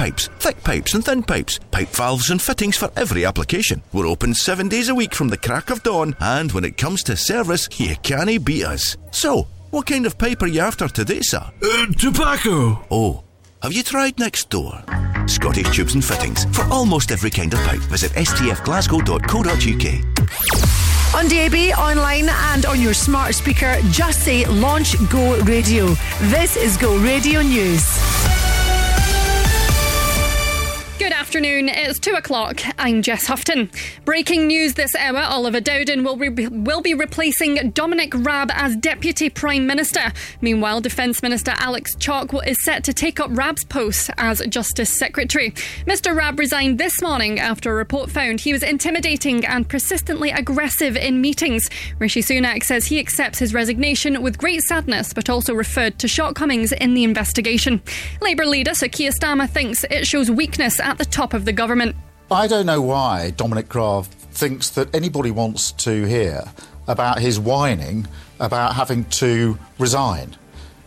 pipes, thick pipes and thin pipes, pipe valves and fittings for every application. We're open seven days a week from the crack of dawn, and when it comes to service, you can't beat us. So, what kind of pipe are you after today, sir? Uh, tobacco. Oh, have you tried next door? Scottish Tubes and Fittings. For almost every kind of pipe, visit stfglasgow.co.uk. On DAB, online, and on your smart speaker, just say Launch Go Radio. This is Go Radio News. Afternoon. It's two o'clock. I'm Jess Houghton. Breaking news this hour: Oliver Dowden will re- will be replacing Dominic Raab as Deputy Prime Minister. Meanwhile, Defence Minister Alex Chalk is set to take up Raab's post as Justice Secretary. Mr. Raab resigned this morning after a report found he was intimidating and persistently aggressive in meetings. Rishi Sunak says he accepts his resignation with great sadness, but also referred to shortcomings in the investigation. Labour leader Sir Keir Starmer thinks it shows weakness at the top of the government. I don't know why Dominic Raab thinks that anybody wants to hear about his whining about having to resign.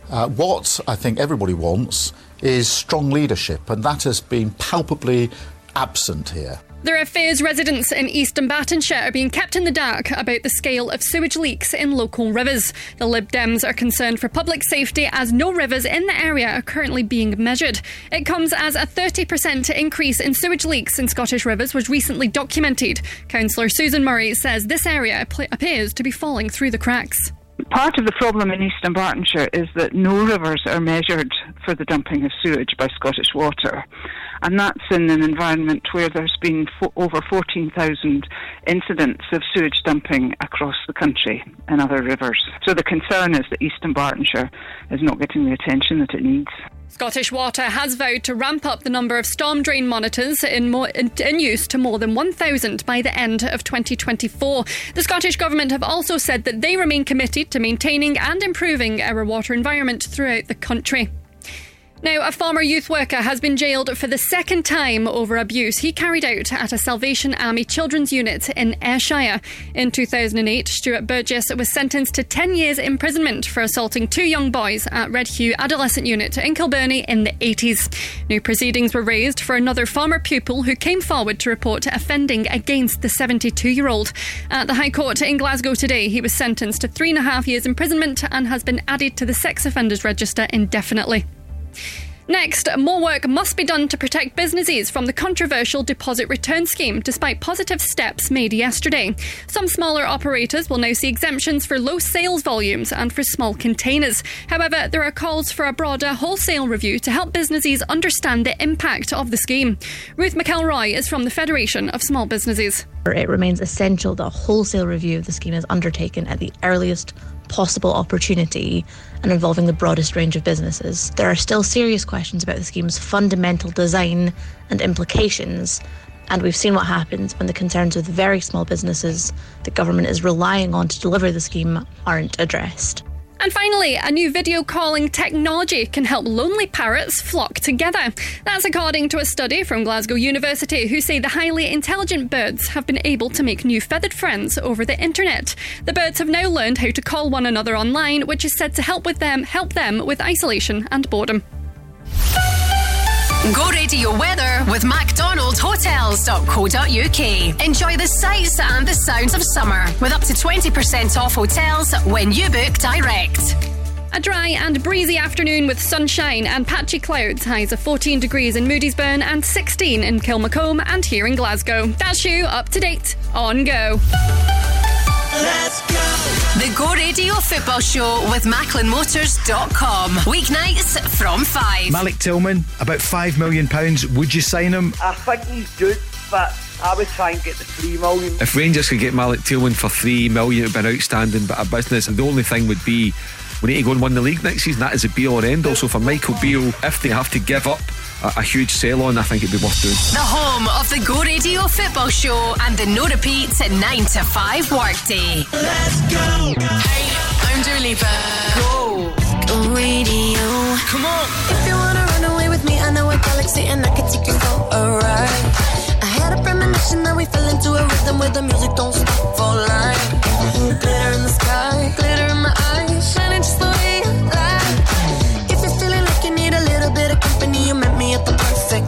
Uh, what I think everybody wants is strong leadership, and that has been palpably absent here. There are fears residents in East Dunbartonshire are being kept in the dark about the scale of sewage leaks in local rivers. The Lib Dems are concerned for public safety as no rivers in the area are currently being measured. It comes as a 30% increase in sewage leaks in Scottish rivers was recently documented. Councillor Susan Murray says this area appears to be falling through the cracks. Part of the problem in East Dunbartonshire is that no rivers are measured for the dumping of sewage by Scottish Water. And that's in an environment where there's been fo- over 14,000 incidents of sewage dumping across the country in other rivers. So the concern is that East Dunbartonshire is not getting the attention that it needs. Scottish Water has vowed to ramp up the number of storm drain monitors in, more, in, in, use to more than 1,000 by the end of 2024. The Scottish Government have also said that they remain committed to maintaining and improving our water environment throughout the country. Now, a former youth worker has been jailed for the second time over abuse he carried out at a Salvation Army children's unit in Ayrshire. In 2008, Stuart Burgess was sentenced to 10 years imprisonment for assaulting two young boys at Redheugh Adolescent Unit in Kilbirnie in the 80s. New proceedings were raised for another former pupil who came forward to report offending against the 72 year old. At the High Court in Glasgow today, he was sentenced to three and a half years imprisonment and has been added to the sex offenders register indefinitely. Next, more work must be done to protect businesses from the controversial deposit return scheme, despite positive steps made yesterday. Some smaller operators will now see exemptions for low sales volumes and for small containers. However, there are calls for a broader wholesale review to help businesses understand the impact of the scheme. Ruth McElroy is from the Federation of Small Businesses. It remains essential that a wholesale review of the scheme is undertaken at the earliest possible opportunity and involving the broadest range of businesses. There are still serious questions about the scheme's fundamental design and implications, and we've seen what happens when the concerns of the very small businesses the government is relying on to deliver the scheme aren't addressed. And finally, a new video calling technology can help lonely parrots flock together. That's according to a study from Glasgow University, who say the highly intelligent birds have been able to make new feathered friends over the internet. The birds have now learned how to call one another online, which is said to help with them help them with isolation and boredom. Go radio weather with MacDonaldHotels.co.uk. Enjoy the sights and the sounds of summer with up to 20% off hotels when you book direct. A dry and breezy afternoon with sunshine and patchy clouds. Highs of 14 degrees in Moodiesburn and 16 in Kilmacolm and here in Glasgow. That's you up to date on Go. Let's go. The Go Radio Football Show with MacklinMotors.com. Weeknights from 5. Malik Tillman, about £5 million. Would you sign him? I think he's good, but I would try and get the three million. If Rangers could get Malik Tillman for three million, it would be an outstanding bit of business. And the only thing would be we need to go and win the league next season. That is a be all or end. Also for Michael Beale, if they have to give up a, a huge sale on, I think it'd be worth doing. The home of the Go Radio Football Show and the no repeats at nine to five workday. Let's go. Hey, I'm Dua Lipa. Go. Go radio. Come on. If you wanna run away with me, I know a galaxy and I can take you for a ride. I had a premonition that we fell into a rhythm where the music don't stop for life. Glitter in the sky, glitter in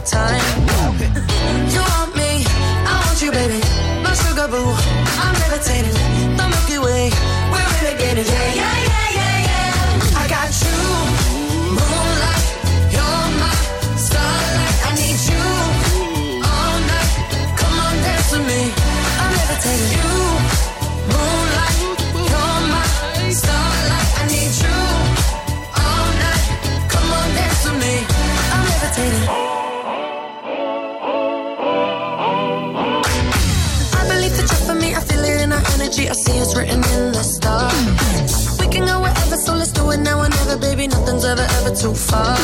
time. You want me, I want you, baby. My sugar boo, I'm levitating. The Milky Way, we're renegading. Yeah. I see it's written in the stars. We can go wherever, so let's do it now or never, baby. Nothing's ever, ever too far.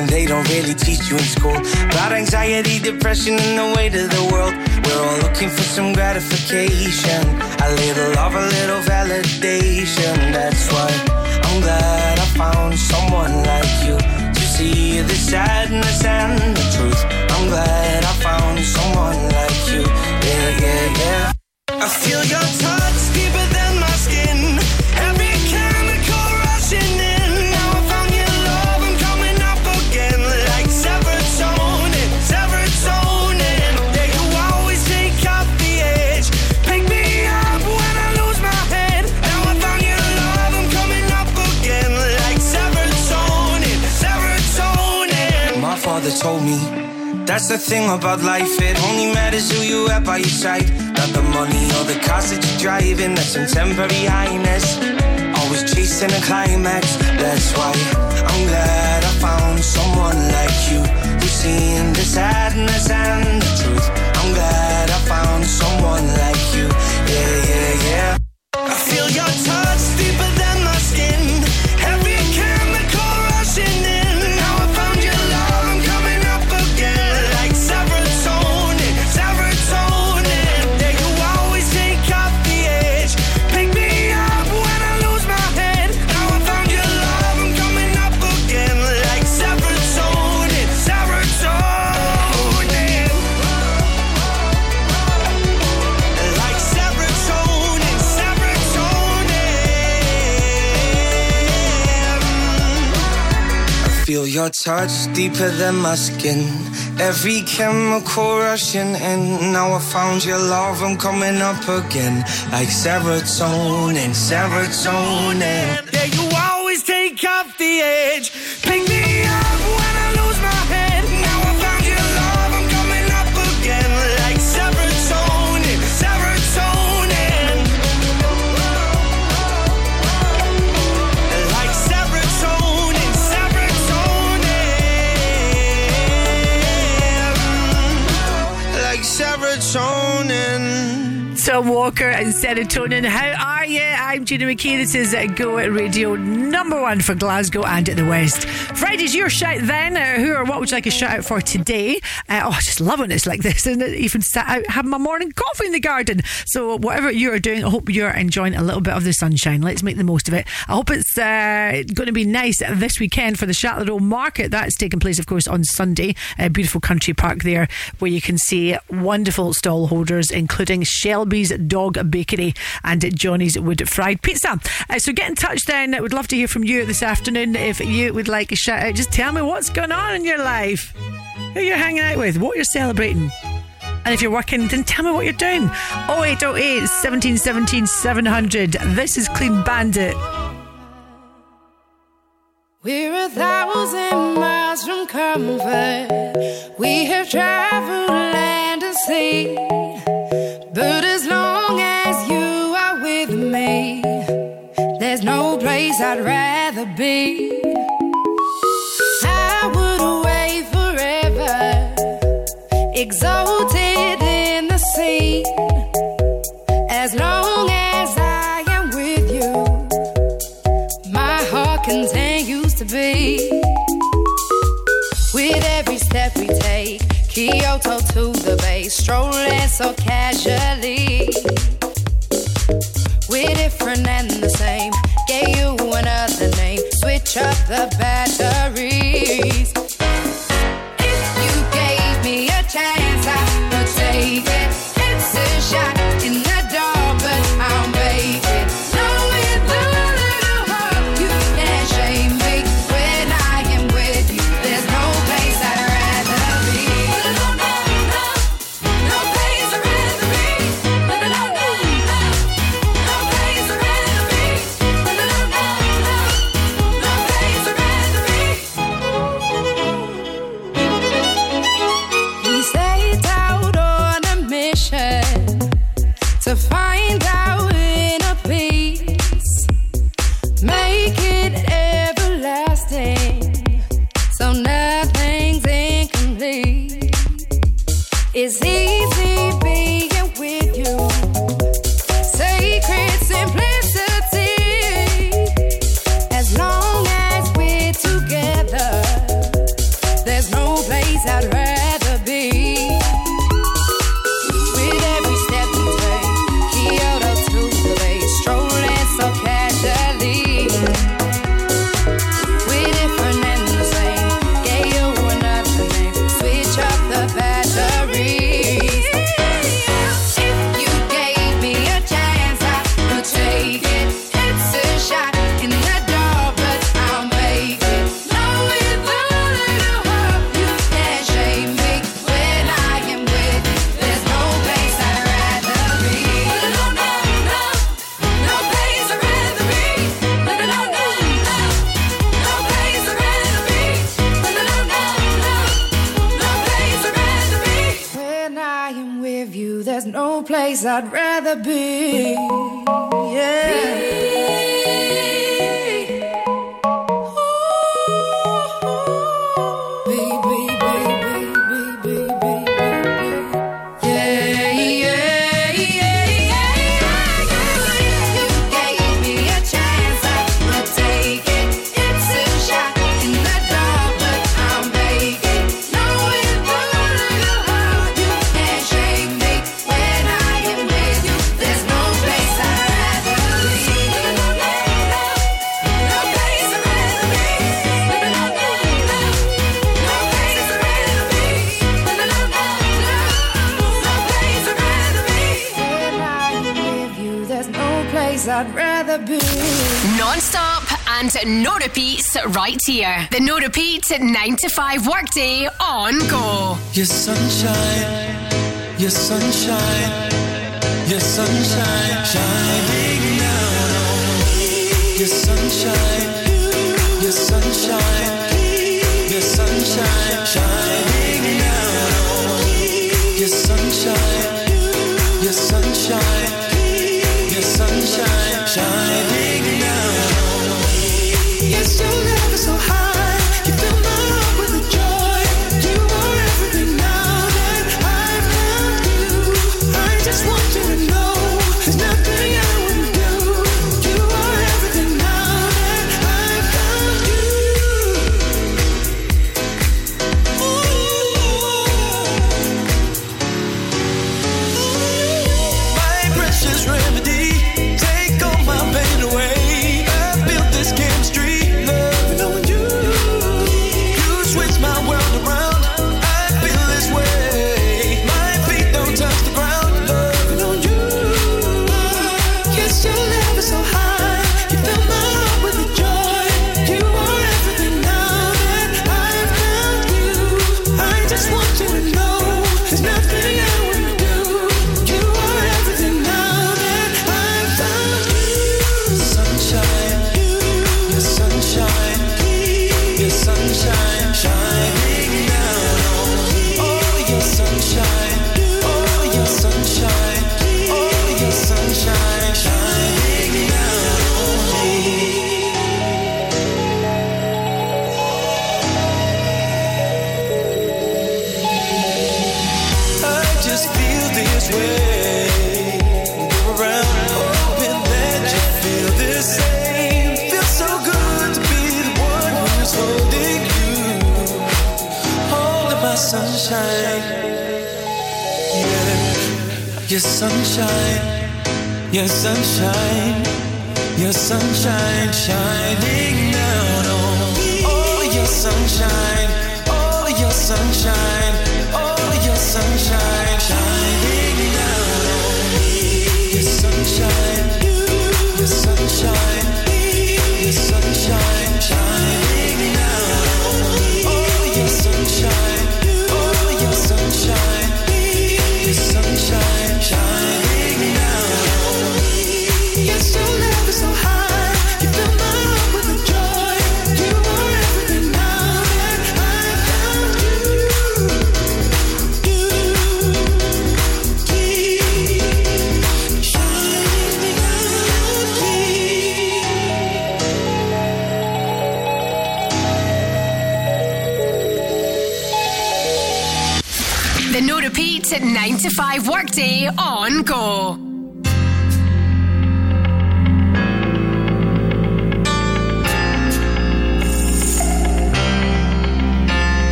something they don't really teach you in school. About anxiety, depression, and the weight of the world. We're all looking for some gratification. A little love, a little validation. That's why I'm glad I found someone like you to see the sadness and the truth. I'm glad I found someone like you. Yeah, yeah, yeah. I feel your touch. the thing about life. It only matters who you have by your side. Not the money or the cars that you're driving. That's some temporary highness. Always chasing a climax. That's why I'm glad I found someone like you who's seen the sadness and the truth. I'm glad I found someone like touch deeper than my skin. Every chemical rushing in. Now I found your love, I'm coming up again. Like serotonin, serotonin. Walker and Serotonin. How are you? I'm Gina McKie. This is Go Radio, number one for Glasgow and the West. Your shout then. Uh, who or what would you like a shout out for today? Uh, oh, I just love when it's like this, isn't it? Even sat out having my morning coffee in the garden. So, whatever you are doing, I hope you're enjoying a little bit of the sunshine. Let's make the most of it. I hope it's uh, going to be nice this weekend for the Chatelherault Market. That's taking place, of course, on Sunday. A beautiful country park there where you can see wonderful stall holders, including Shelby's Dog Bakery and Johnny's Wood Fried Pizza. Uh, so get in touch then. Would love to hear from you this afternoon. If you would like a shout out, just tell me what's going on in your life, who you're hanging out with, what you're celebrating. And if you're working, then tell me what you're doing. 0808 1717 700. This is Clean Bandit. We're a thousand miles from comfort. We have traveled land and sea. But as long as you are with me, there's no place I'd rather be. Exalted in the sea. As long as I am with you, my heart continues to beat. With every step we take, Kyoto to the bay, strolling so casually. We're different and the same. Gave you another name. Switch up the batteries. Repeat 9 to 5 workday on Go. Your sunshine, your sunshine, your sunshine, shining down on me. Your sunshine, your sunshine, your sunshine, shining down on me. Your sunshine, your sunshine, your sunshine, shining sunshine. Yeah. Your sunshine. Your sunshine. Your sunshine shining down on me. Oh, your sunshine. Oh, your sunshine. Oh, your sunshine shining down on me. Your sunshine. Your sunshine. Your sunshine repeat 9 to 5 workday on Go.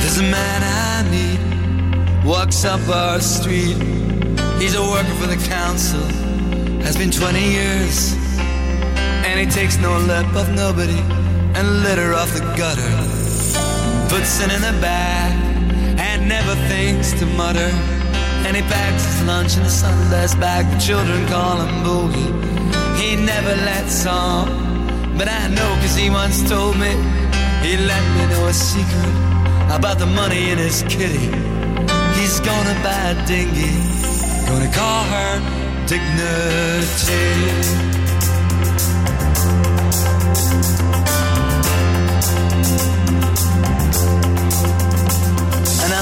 There's a man I meet, walks up our street. He's a worker for the council, has been 20 years. And he takes no lip of nobody and litter off the gutter. Puts it in the bag thinks to mutter. And he packs his lunch in a Sunblest bag. The children call him Boogie. He never lets on, but I know cause he once told me he let me know a secret about the money in his kitty. He's gonna buy a dinghy, gonna call her Dignity.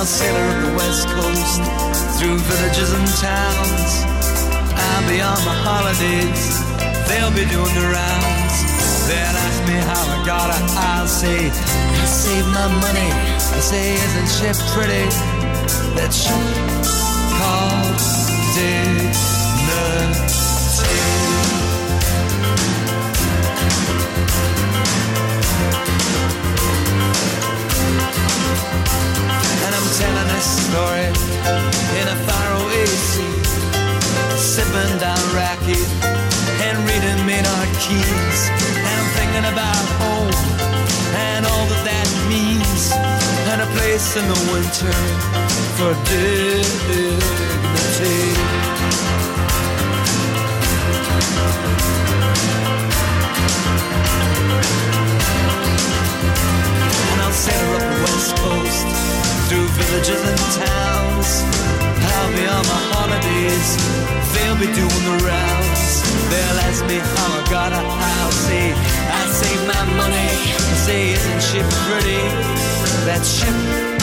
I'll sail up the west coast through villages and towns. I'll be on my holidays, they'll be doing the rounds. They'll ask me how I got her, I'll say, I saved my money. I say, isn't she pretty? That ship called Dignity. And I'm telling this story in a faraway sea, sipping down raki and reading Maynard Keynes. And I'm thinking about home and all that that means, and a place in the winter for dignity. I'll sail up the west coast through villages and towns. I'll be on my holidays, they'll be doing the rounds. They'll ask me how I got a house. Say, I save my money. Say, isn't she pretty? That ship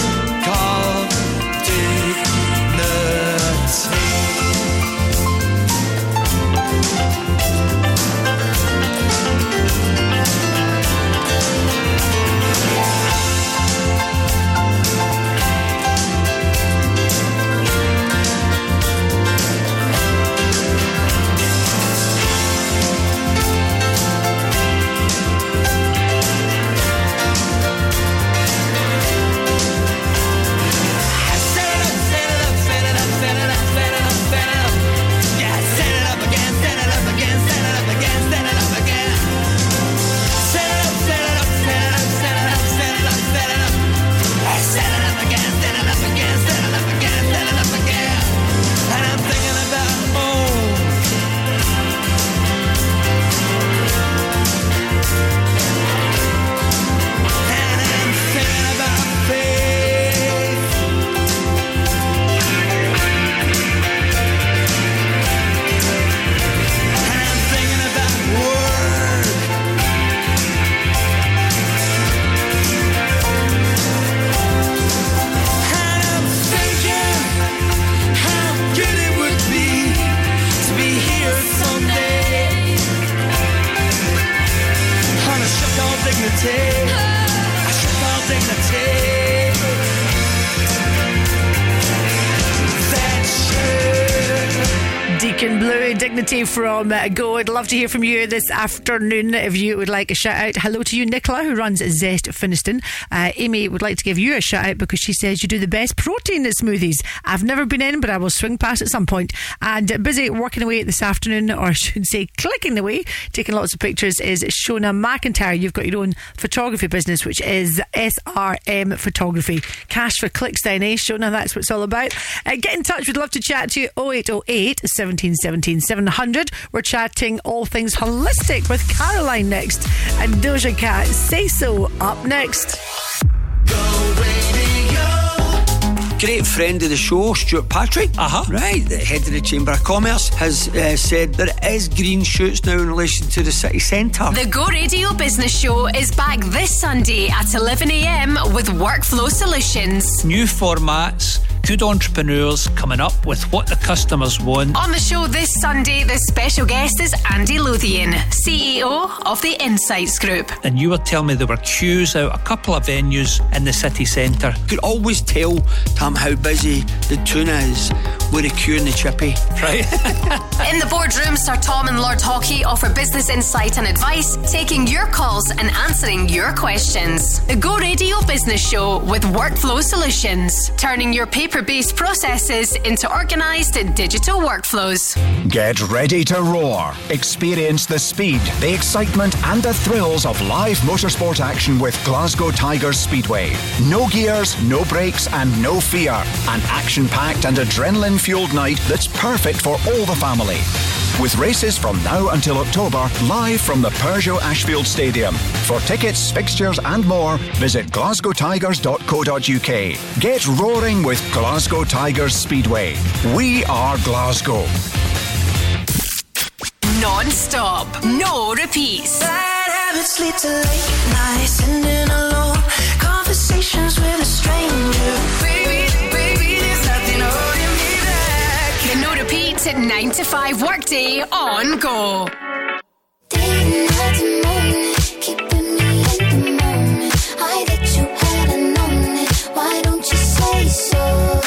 Dignity from Go. I'd love to hear from you this afternoon if you would like a shout out. Hello to you, Nicola, who runs Zest Finnieston. Uh, Amy would like to give you a shout out because she says you do the best protein smoothies. I've never been in, but I will swing past at some point. And busy working away this afternoon, or I should say clicking away, taking lots of pictures, is Shona McIntyre. You've got your own photography business, which is SRM Photography. Cash for clicks then, eh, Shona? That's what it's all about. Uh, get in touch. We'd love to chat to you. 0808 17 17 700. We're chatting all things holistic with Caroline next. And Doja Cat, Say So, up next. Great friend of the show, Stuart Patrick. Uh huh. Right, the head of the Chamber of Commerce has uh, said there is green shoots now in relation to the city centre. The Go Radio Business Show is back this Sunday at 11am with Workflow Solutions. New formats, good entrepreneurs coming up with what the customers want. On the show this Sunday, the special guest is Andy Lothian, CEO of the Insights Group. And you were telling me there were queues out a couple of venues in the city centre. You could always tell, Tom, how busy the tuna is with a queue in the chippy. Right. In the boardroom, Sir Tom and Lord Haughey offer business insight and advice, taking your calls and answering your questions. The Go Radio Business Show with Workflow Solutions, turning your paper based processes into organised digital workflows. Get ready to roar. Experience the speed, the excitement, and the thrills of live motorsport action with Glasgow Tigers Speedway. No gears, no brakes, and no fear. An action packed and adrenaline fueled night that's perfect for all the family. With races from now until October, live from the Peugeot Ashfield Stadium. For tickets, fixtures, and more, visit glasgowtigers.co.uk. Get roaring with Glasgow Tigers Speedway. We are Glasgow. Non stop, no repeats. Bad habits sleep till late nights, sending alone conversations with a stranger. Baby, baby, there's nothing holding me back. The no repeat 9 to 5 workday on Go. Day, so?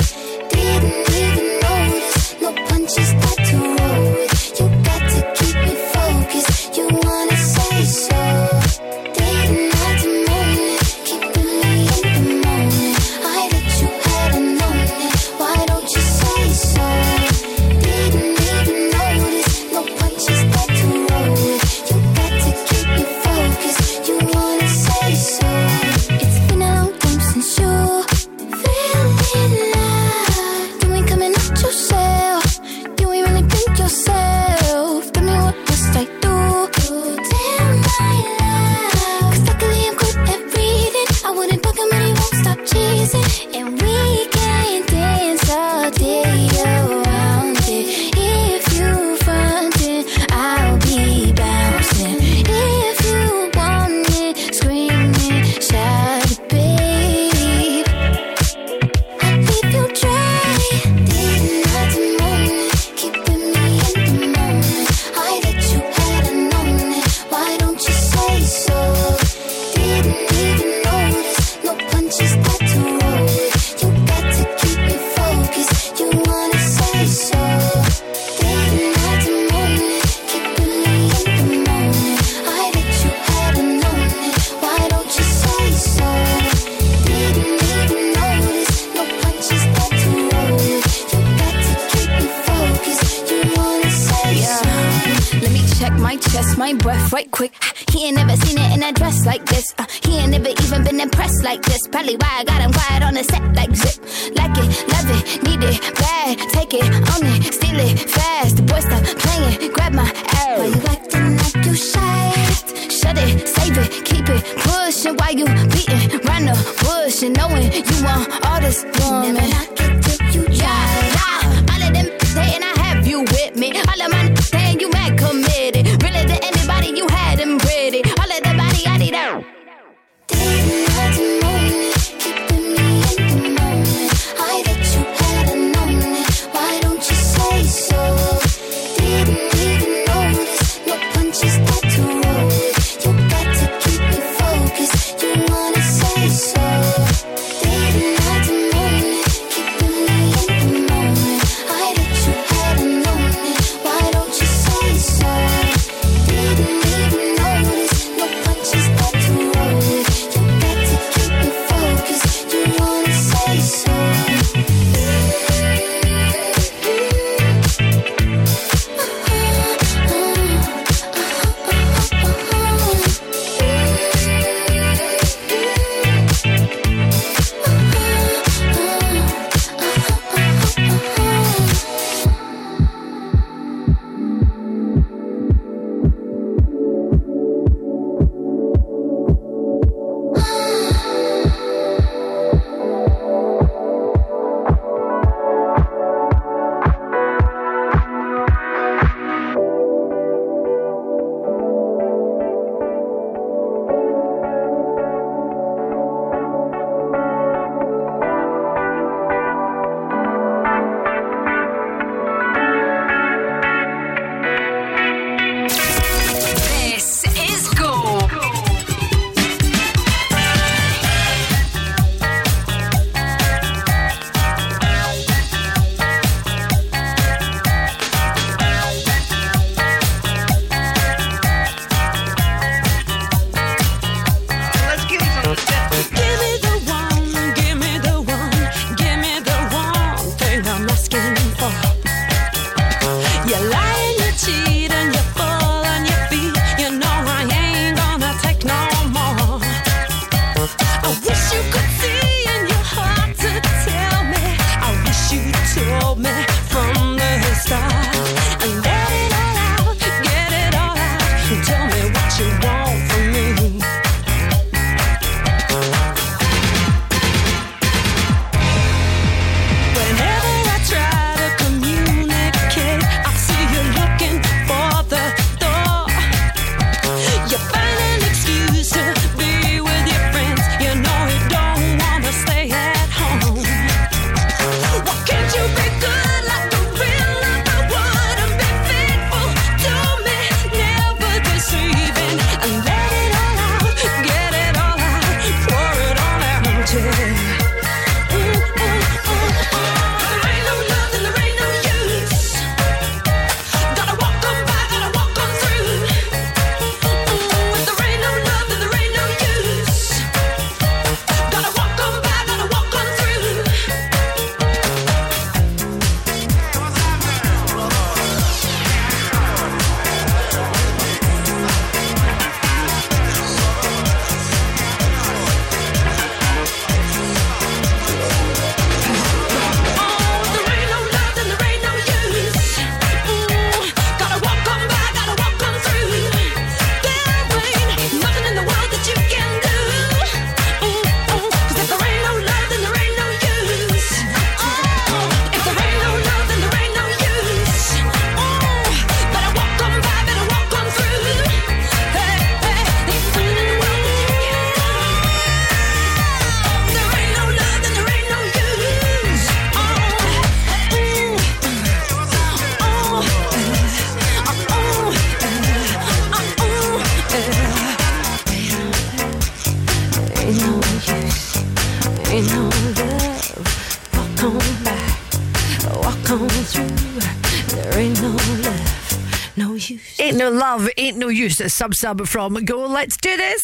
Ain't no use. A sub sub from Go. Let's do this.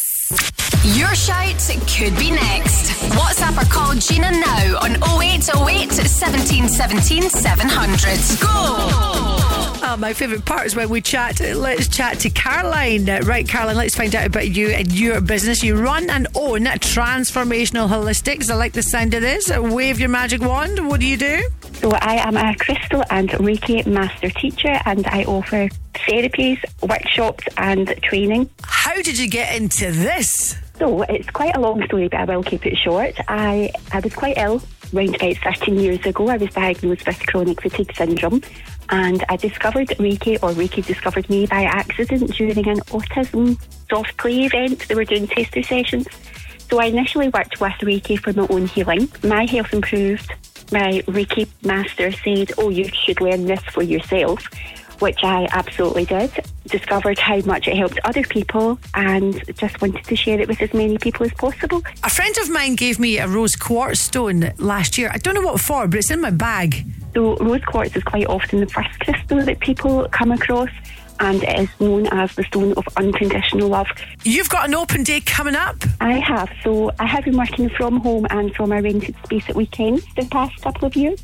Your shout could be next. WhatsApp or call Gina now on 0808 1717 700. Go! Ah, my favourite part is when we chat. Let's chat to Caroline. Right, Caroline, let's find out about you and your business. You run and own Transformational Holistics. I like the sound of this. Wave your magic wand. What do you do? So I am a crystal and Reiki master teacher and I offer therapies, workshops and training. How did you get into this? So it's quite a long story but I will keep it short. I, I was quite ill around about 13 years ago. I was diagnosed with chronic fatigue syndrome and I discovered Reiki or Reiki discovered me by accident during an autism soft play event. They were doing taster sessions. So I initially worked with Reiki for my own healing. My health improved. My Reiki master said, Oh, you should learn this for yourself, which I absolutely did. Discovered how much it helped other people and just wanted to share it with as many people as possible. A friend of mine gave me a rose quartz stone last year. I don't know what for, but it's in my bag. So rose quartz is quite often the first crystal that people come across and it is known as the stone of unconditional love. You've got an open day coming up? I have. So I have been working from home and from a rented space at weekends the past couple of years,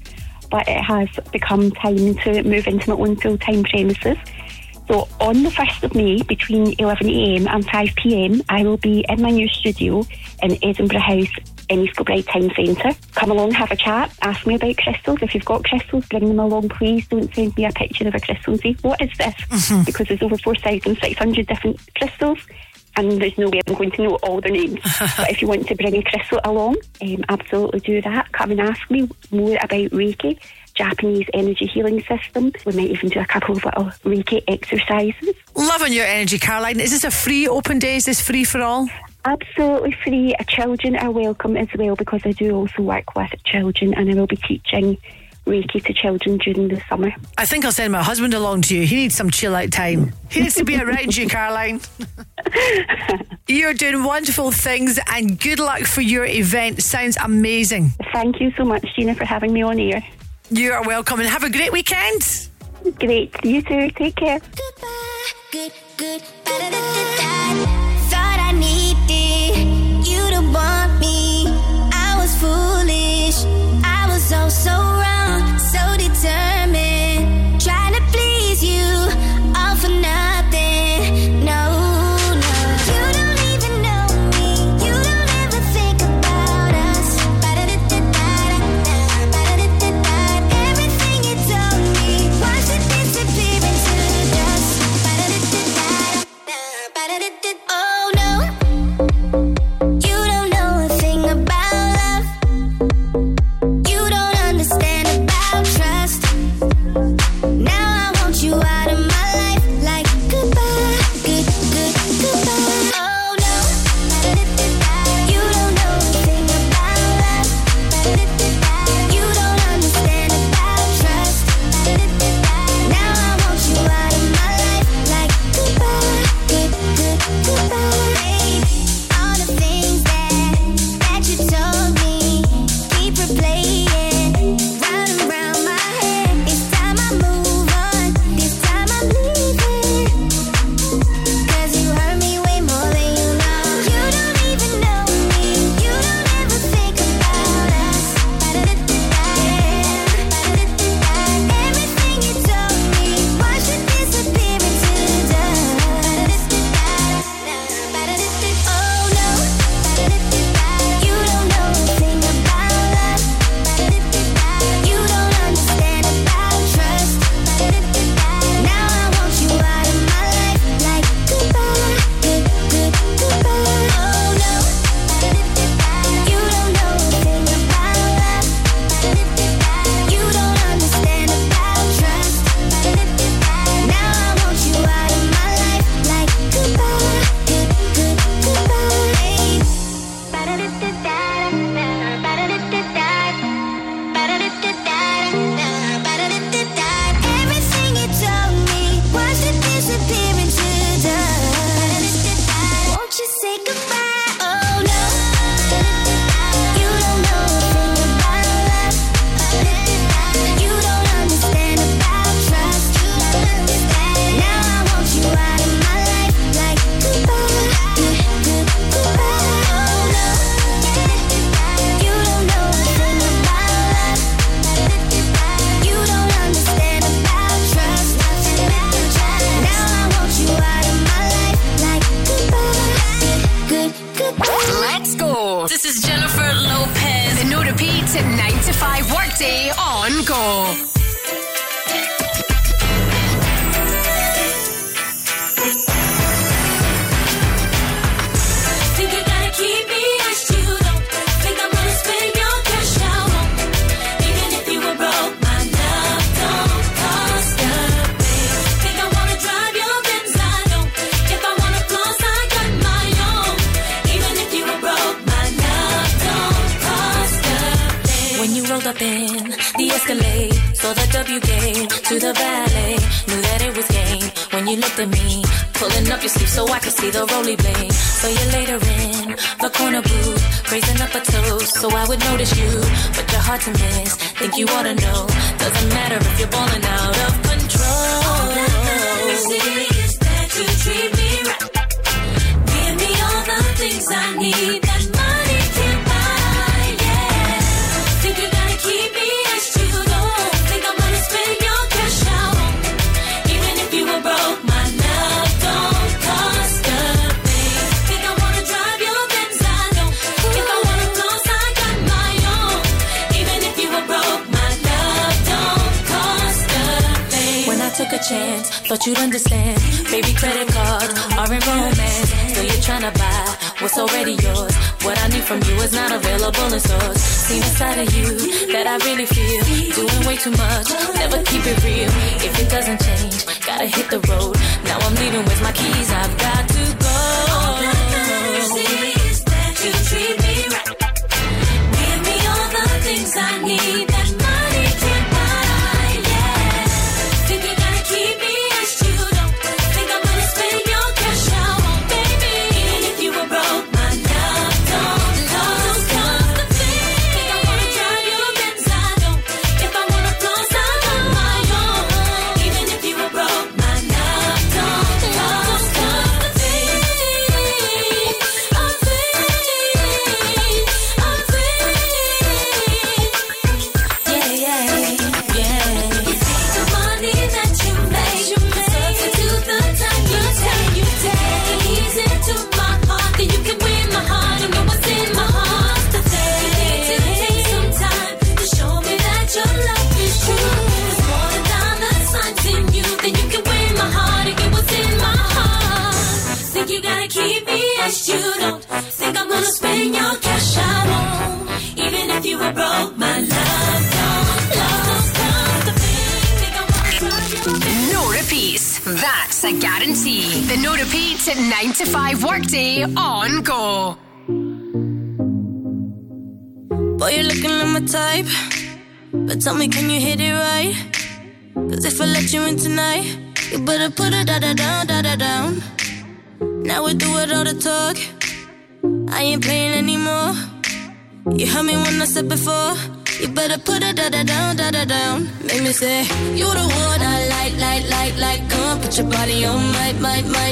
but it has become time to move into my own full time premises. So on the 1st of May, between 11am and 5pm, I will be in my new studio in Edinburgh House in East Kilbride Town Centre. Come along, have a chat, ask me about crystals. If you've got crystals, bring them along, please. Don't send me a picture of a crystal and say, what is this? Mm-hmm. Because there's over 4,600 different crystals and there's no way I'm going to know all their names. but if you want to bring a crystal along, um, absolutely do that. Come and ask me more about Reiki. Japanese energy healing system. We might even do a couple of little Reiki exercises. Loving your energy, Caroline. Is this a free open day? Is this free for all? Absolutely free. Children are welcome as well because I do also work with children and I will be teaching Reiki to children during the summer. I think I'll send my husband along to you. He needs some chill out time. He needs to be around you, Caroline. You're doing wonderful things and good luck for your event. Sounds amazing. Thank you so much, Gina, for having me on air. You are welcome and have a great weekend. Great. You too. Take care. Good, good. Thought I needed you to want me. I was foolish. I was oh so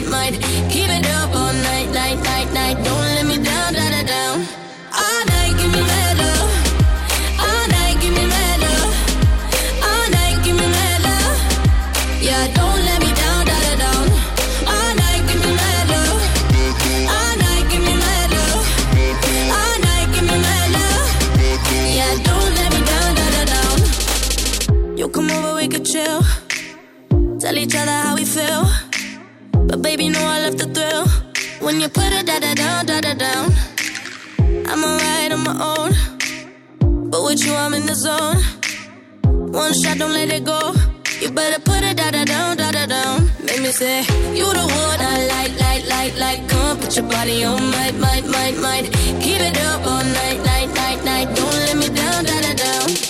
mind. When you put it da da down, da da down, I'm alright on my own. But with you, I'm in the zone. One shot, don't let it go. You better put it da da down, da da down. Make me say, You the one I like, like, like, like. Come put your body on my, my, my, my. Keep it up all night, night, night, night. Don't let me down, da da down.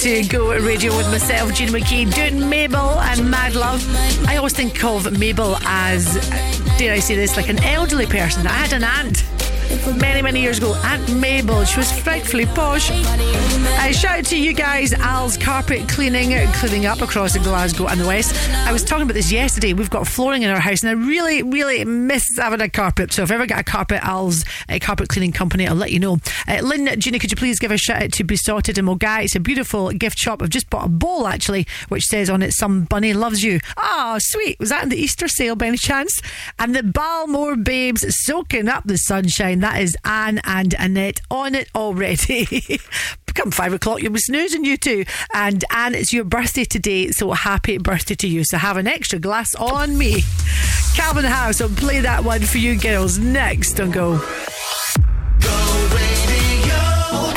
To Go Radio with myself, Gina McKie, doing Mabel and Mad Love. I always think of Mabel as, dare I say this, like an elderly person. I had an aunt many, many years ago, Aunt Mabel. She was frightfully posh. I shout to you guys, Al's carpet cleaning, cleaning up across Glasgow and the West. I was talking about this yesterday. We've got flooring in our house, and I really, really miss having a carpet. So if I ever get a carpet, Al's uh, carpet cleaning company, I'll let you know. Uh, Lynn, Gina, could you please give a shout out to Besotted in Milngavie? It's a beautiful gift shop. I've just bought a bowl actually, which says on it, "Some bunny loves you." Ah, sweet. Was that in the Easter sale by any chance? And the Balmore babes soaking up the sunshine. That is Anne and Annette on it already. Come five o'clock, you'll be snoozing you two. And Anne, it's your birthday today, so happy birthday to you. So have an extra glass on me. Calvin Harris, I'll play that one for you girls next on Go.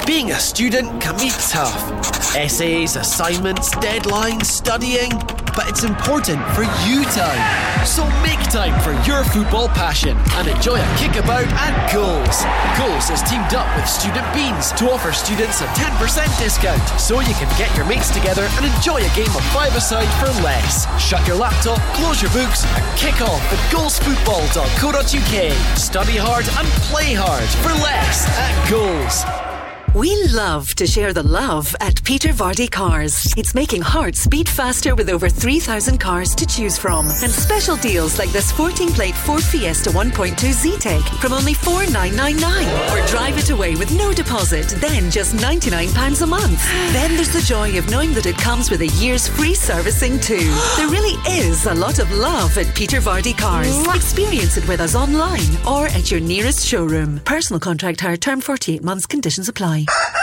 Being a student can be tough. Essays, assignments, deadlines, studying. But it's important for you time. So make time for your football passion and enjoy a kickabout at Goals. Goals has teamed up with Student Beans to offer students a 10% discount so you can get your mates together and enjoy a game of five-a-side for less. Shut your laptop, close your books and kick off at goalsfootball.co.uk. Study hard and play hard for less at Goals. We love to share the love at Peter Vardy Cars. It's making hearts beat faster with over 3,000 cars to choose from. And special deals like this 14 plate Ford Fiesta 1.2 Zetec from only 4,999. Or drive it away with no deposit, then just £99 a month. Then there's the joy of knowing that it comes with a year's free servicing too. There really is a lot of love at Peter Vardy Cars. Experience it with us online or at your nearest showroom. Personal contract hire term 48 months, conditions apply. Bye.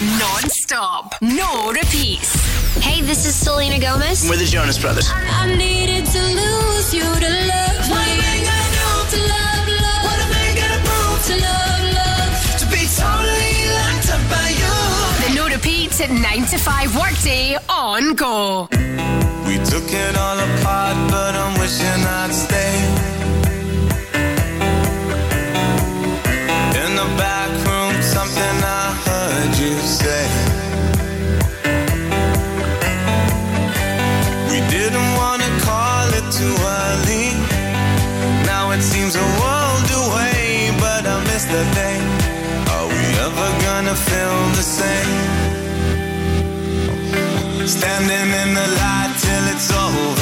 Non-stop. No repeats. Hey, this is Selena Gomez. We're the Jonas Brothers. I needed to lose you to love. What am I gonna do to love, love? What am I gonna prove to love, love? To be totally locked up by you. The no repeats at 9 to 5 workday on Go. We took it all apart, but I'm wishing I'd stay. Feel the same? Standing in the light till it's over,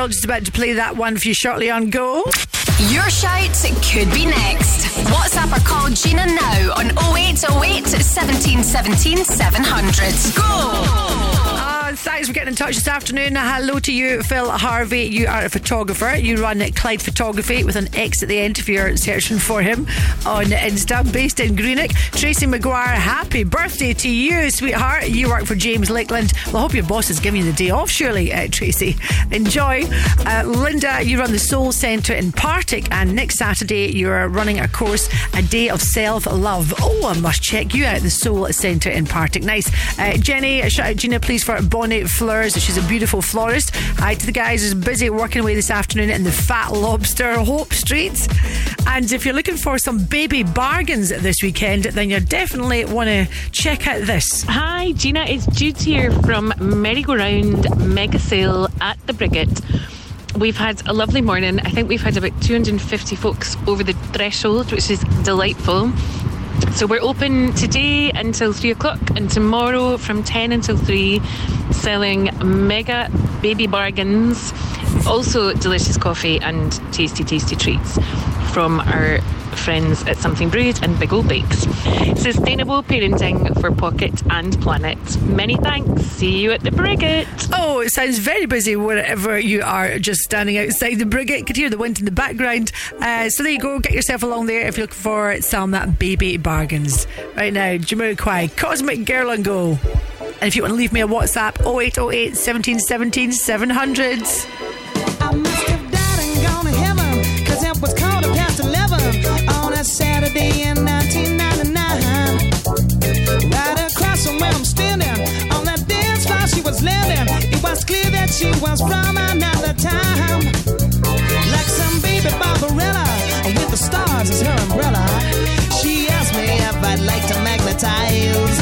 Girl, just about to play that one for you shortly on Go. Your shout could be next. WhatsApp or call Gina now on 0808 17 17 700. Go! Uh, thanks for getting in touch this afternoon. Hello to you, Phil Harvey. You are a photographer. You run Clyde Photography with an X at the end if you're searching for him on Insta, based in Greenock. Tracy McGuire, happy birthday to you, sweetheart. You work for James Lakeland. Well, I hope your boss is giving you the day off, surely, uh, Tracy. Enjoy. Uh, Linda, you run the Soul Centre in Partick, and next Saturday you're running a course, A Day of Self Love. Oh, I must check you out, the Soul Centre in Partick. Nice. Uh, Jenny, shout out Gina, please, for Bonnet Flowers. She's a beautiful florist. Hi to the guys who's busy working away this afternoon in the Fat Lobster, Hope Street. And if you're looking for some baby bargains this weekend, then you definitely want to check out this. Hi, Gina. It's Jude here from Merry Go Round Mega Sale at the Brigade. We've had a lovely morning. I think we've had about 250 folks over the threshold, which is delightful. So we're open today until three o'clock and tomorrow from 10 until 3, selling mega baby bargains, also delicious coffee and tasty, tasty treats from our friends at Something Brewed and Big Old Bakes. Sustainable parenting for pocket and planet. Many thanks. See you at the Brigade. Oh, it sounds very busy wherever you are just standing outside the Brigade. Could hear the wind in the background. Uh, so there you go. Get yourself along there if you're looking for some baby bargains. Right now, Jamiroquai, Cosmic Girl and Go. And if you want to leave me a WhatsApp, 0808 17 17 700. I'd like some baby barbarella with the stars as her umbrella. She asked me if I like to magnetize.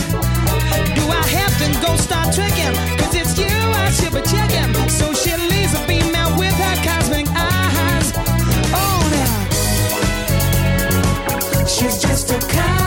Do I have to go start tricking? She's just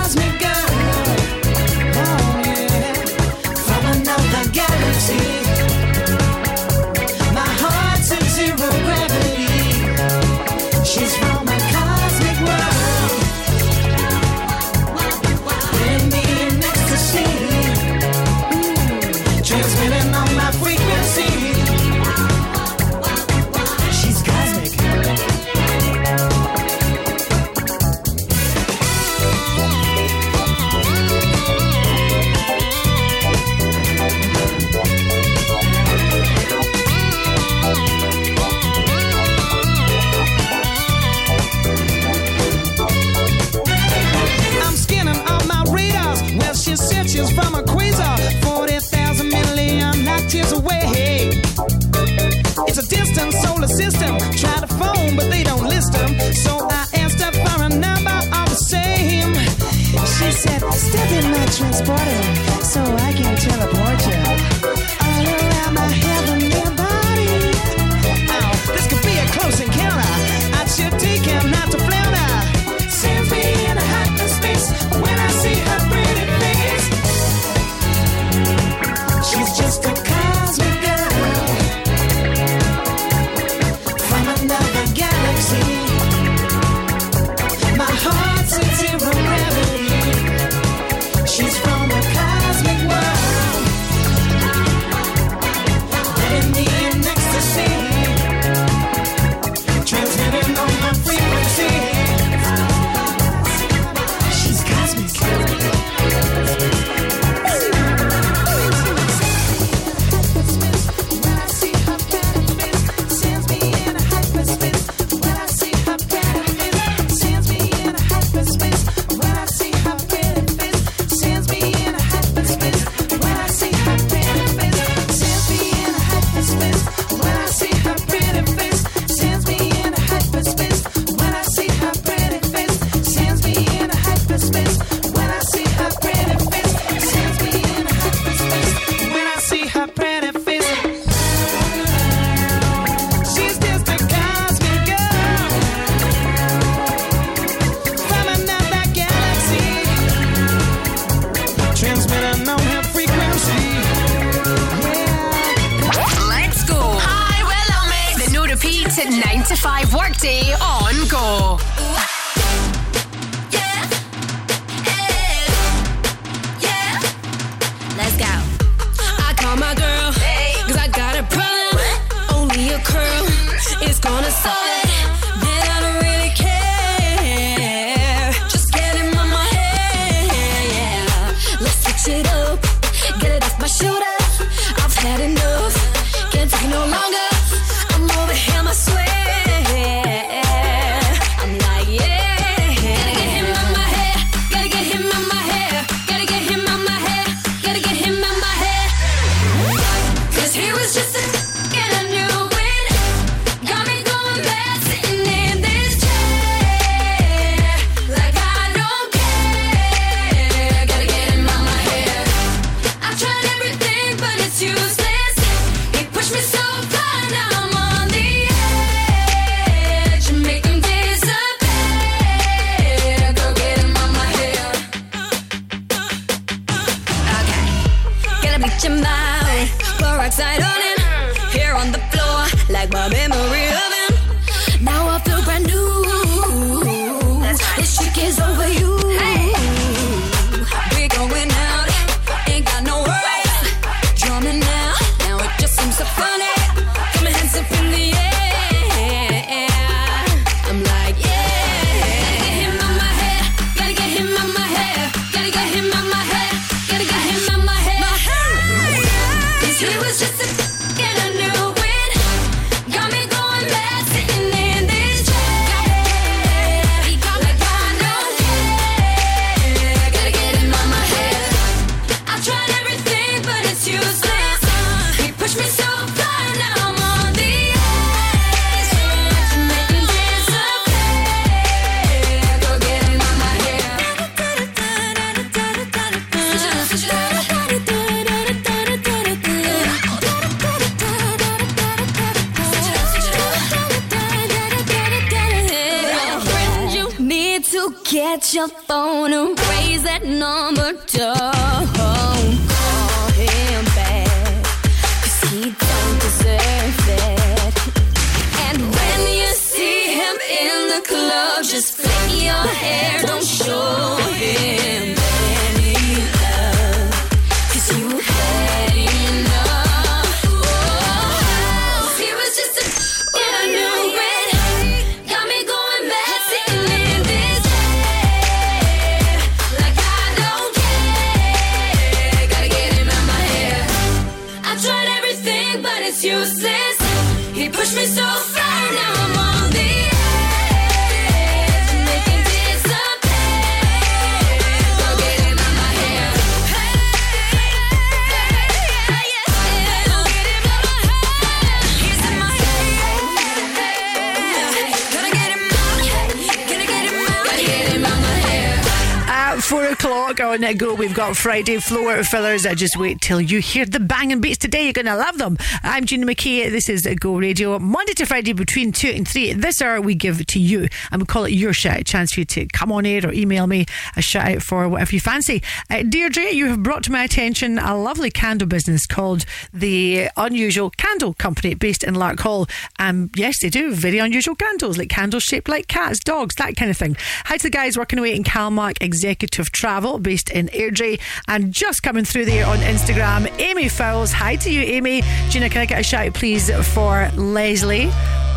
got Friday floor fillers. I just wait till you hear the banging beats today. You're going to love them. I'm Gina McKie. This is Go Radio. Monday to Friday between 2 and 3. This hour we give to you and we call it your shout. A chance for you to come on air or email me a shout out for whatever you fancy. Uh, Deirdre, you have brought to my attention a lovely candle business called the Unusual Candle Company based in Larkhall. Um, yes, they do very unusual candles, like candles shaped like cats, dogs, that kind of thing. Hi to the guys working away in Calmark Executive Travel based in Airdrie and just coming through there on Instagram, Amy Fowles. Hi to you, Amy. Gina, can I get a shout out, please, for Leslie?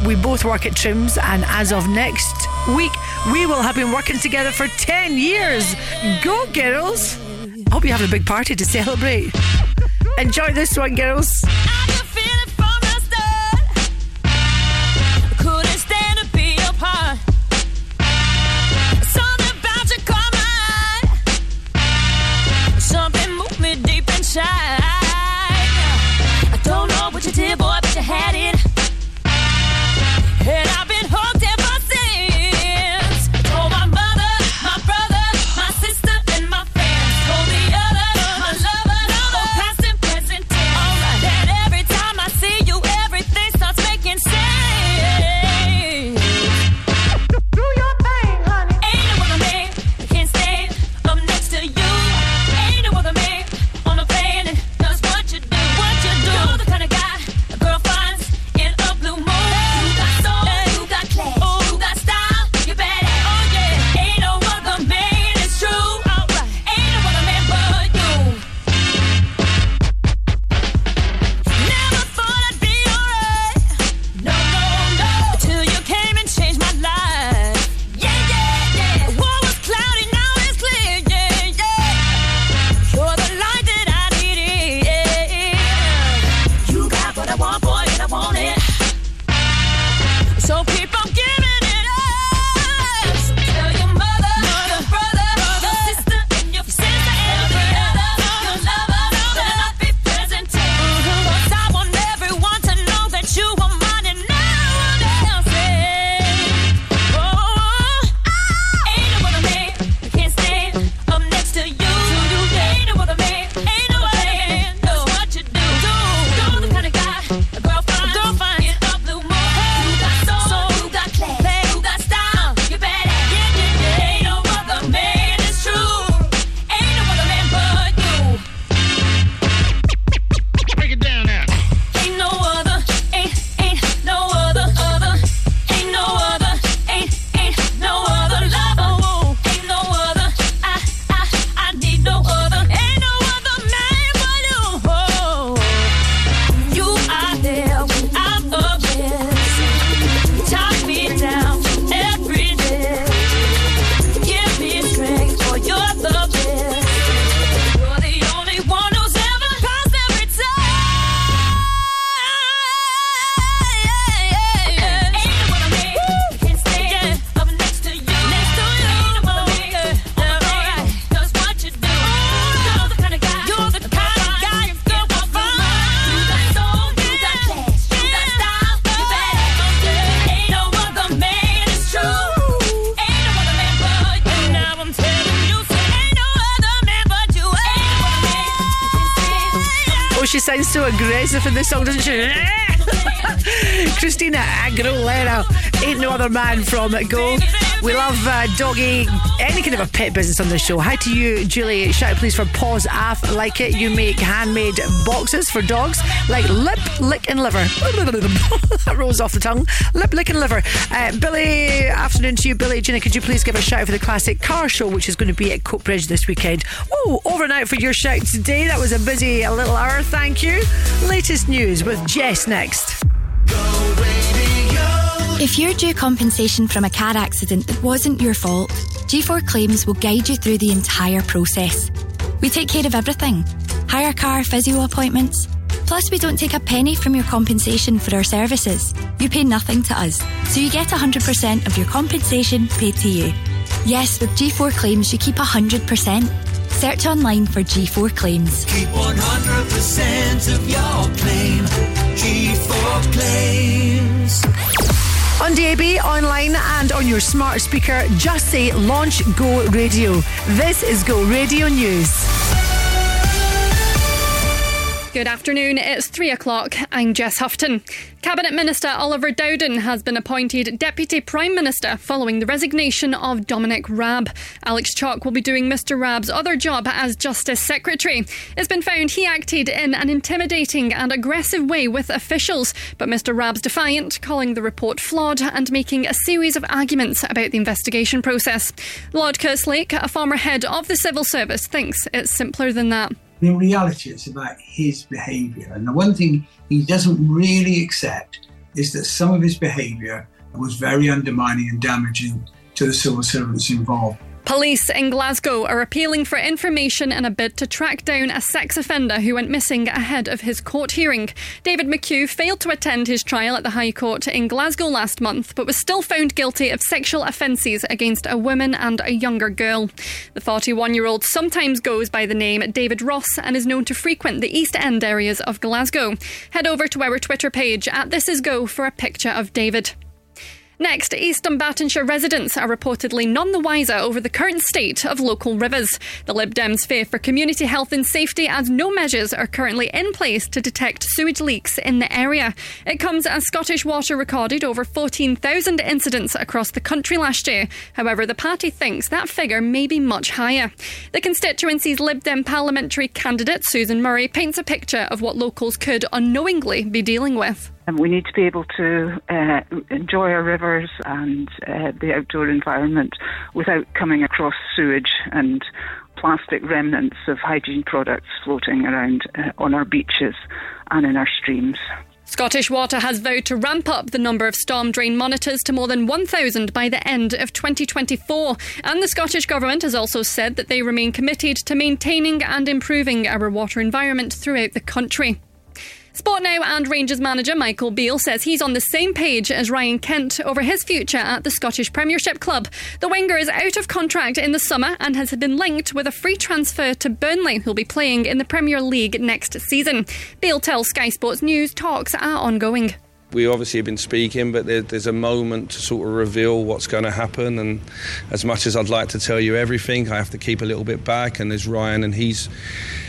We both work at Trims, and as of next week, we will have been working together for 10 years. Go, girls! Hope you have a big party to celebrate. Enjoy this one, girls. shine. This song, doesn't she? Christina Aguilera, ain't no other man from Go. We love uh, doggy, any kind of a pet business on the show. Hi to you, Julie. Shout out please for Paws Af Like It. You make handmade boxes for dogs like lip, lick, and liver. that rolls off the tongue. Lip, lick, and liver. Uh, Billy, afternoon to you, Billy. Gina, could you please give a shout out for the classic car show, which is going to be at Coatbridge this weekend? Oh, over and out for your shout today. That was a busy a little hour. Thank you. Latest news with Jess next. If you're due compensation from a car accident that wasn't your fault, G4 Claims will guide you through the entire process. We take care of everything hire car, physio appointments. Plus, we don't take a penny from your compensation for our services. You pay nothing to us, so you get 100% of your compensation paid to you. Yes, with G4 Claims, you keep 100%. Search online for G4 Claims. Keep 100% of your claim. G4 claims. On DAB, online, and on your smart speaker, just say Launch Go Radio. This is Go Radio News. Good afternoon. It's three o'clock. I'm Jess Houghton. Cabinet Minister Oliver Dowden has been appointed Deputy Prime Minister following the resignation of Dominic Raab. Alex Chalk will be doing Mr. Raab's other job as Justice Secretary. It's been found he acted in an intimidating and aggressive way with officials, but Mr. Raab's defiant, calling the report flawed and making a series of arguments about the investigation process. Lord Kerslake, a former head of the civil service, thinks it's simpler than that. In reality, it's about his behaviour. And the one thing he doesn't really accept is that some of his behaviour was very undermining and damaging to the civil servants involved. Police in Glasgow are appealing for information in a bid to track down a sex offender who went missing ahead of his court hearing. David McHugh failed to attend his trial at the High Court in Glasgow last month, but was still found guilty of sexual offences against a woman and a younger girl. The 41 year old sometimes goes by the name David Ross and is known to frequent the East End areas of Glasgow. Head over to our Twitter page at This Is Go for a picture of David. Next, East Dunbartonshire residents are reportedly none the wiser over the current state of local rivers. The Lib Dems fear for community health and safety as no measures are currently in place to detect sewage leaks in the area. It comes as Scottish Water recorded over 14,000 incidents across the country last year. However, the party thinks that figure may be much higher. The constituency's Lib Dem parliamentary candidate, Susan Murray, paints a picture of what locals could unknowingly be dealing with. And we need to be able to uh, enjoy our rivers and uh, the outdoor environment without coming across sewage and plastic remnants of hygiene products floating around uh, on our beaches and in our streams. Scottish Water has vowed to ramp up the number of storm drain monitors to more than 1,000 by the end of 2024. And the Scottish Government has also said that they remain committed to maintaining and improving our water environment throughout the country. Sport Now and Rangers manager Michael Beale says he's on the same page as Ryan Kent over his future at the Scottish Premiership club. The winger is out of contract in the summer and has been linked with a free transfer to Burnley, who'll be playing in the Premier League next season. Beale tells Sky Sports News talks are ongoing. We obviously have been speaking, but there, there's a moment to sort of reveal what's going to happen. And as much as I'd like to tell you everything, I have to keep a little bit back. And there's Ryan and he's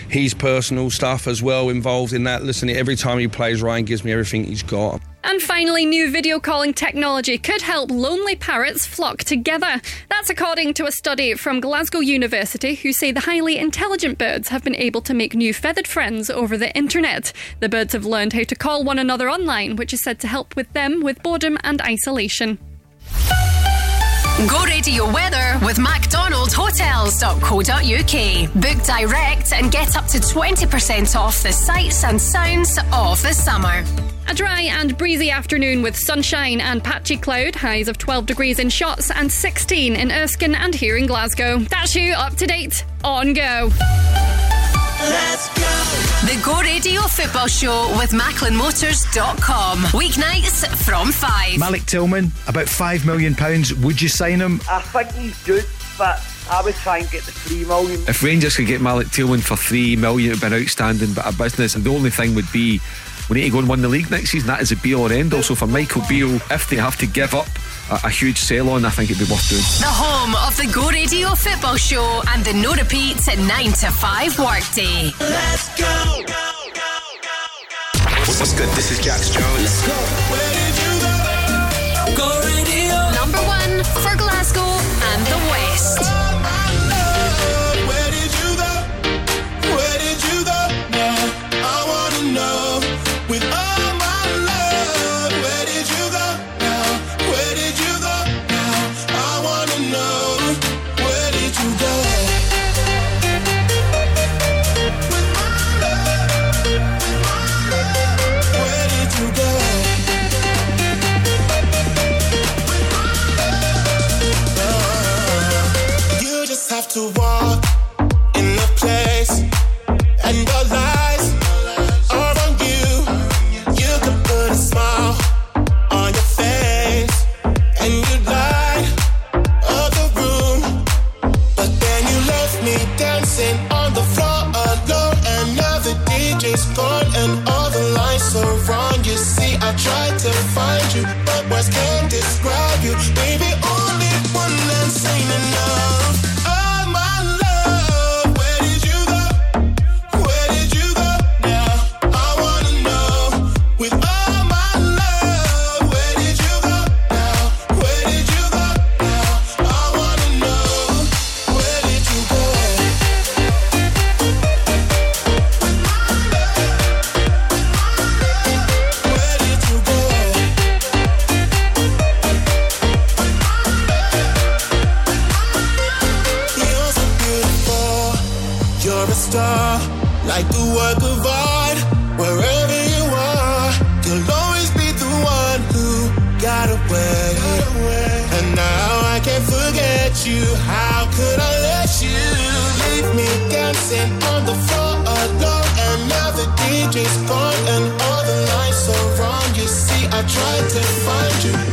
his personal stuff as well involved in that. Listen, every time he plays, Ryan gives me everything he's got. And finally, new video calling technology could help lonely parrots flock together. That's according to a study from Glasgow University, who say the highly intelligent birds have been able to make new feathered friends over the internet. The birds have learned how to call one another online, which is said to help with them with boredom and isolation. Go radio weather with MacDonaldHotels.co.uk. Book direct and get up to 20% off the sights and sounds of the summer. A dry and breezy afternoon with sunshine and patchy cloud, highs of 12 degrees in Shotts and 16 in Erskine and here in Glasgow. That's you up to date on Go. Let's go. The Go Radio Football Show with MacklinMotors.com. Weeknights from 5. Malik Tillman, about £5 million. Would you sign him? I think he's good, but I would try and get the three million. If Rangers could get Malik Tillman for three million, it would be an outstanding bit of business. And the only thing would be we need to go and win the league next season. That is a be or end. Also for Michael Beale, if they have to give up a, a huge sell on, I think it'd be worth doing. The home of the Go Radio Football Show and the no repeats at 9 to 5 workday. Let's go. What's good? This is Jax Jones. Go radio. Number one for Glasgow and the West. To walk tried to find you,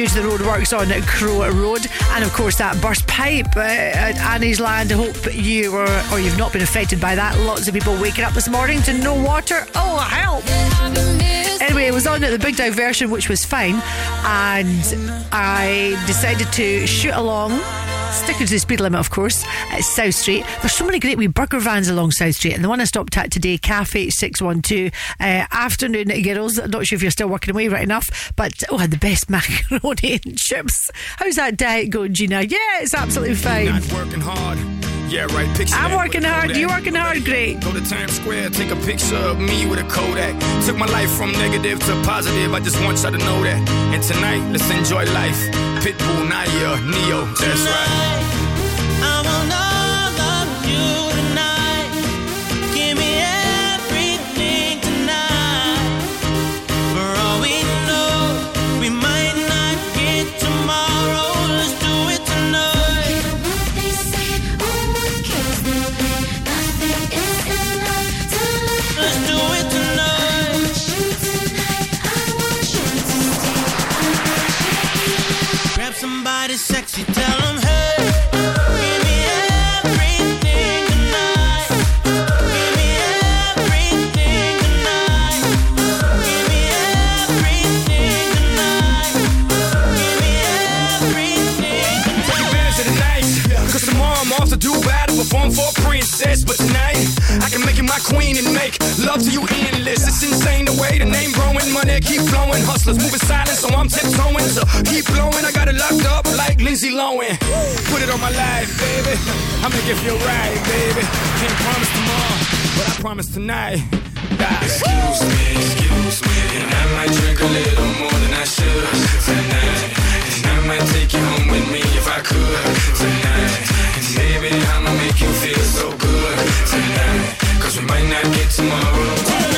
due to the roadworks on Crow Road, and of course that burst pipe uh, at Annie's Land. I hope you were, or you've not been affected by that. Lots of people waking up this morning to no water. Oh, help! Anyway, I was on at the big diversion, which was fine, and I decided to shoot along. Sticking to the speed limit, of course, at South Street. There's so many great wee burger vans along South Street, and the one I stopped at today, Cafe 612, uh, afternoon girls. I'm not sure if you're still working away right enough, but oh, had the best macaroni and chips. How's that diet going, Gina? Yeah, it's absolutely fine. Not working hard. Yeah, right. Picture I'm working hard. You working hard? Great. Go to Times Square, take a picture of me with a Kodak. Took my life from negative to positive. I just want y'all to know that. And tonight, let's enjoy life. Pitbull, Nayer, Ne-Yo. That's right. Flowing. Hustlers moving silent, so I'm tiptoeing. So keep blowing, I got it locked up like Lindsay Lohan. Put it on my life, baby. I make it feel right, baby. Can't promise tomorrow, but I promise tonight. Excuse me, excuse me, and I might drink a little more than I should tonight. And I might take you home with me if I could tonight. And baby, I'ma make you feel so good tonight. Cause we might not get tomorrow.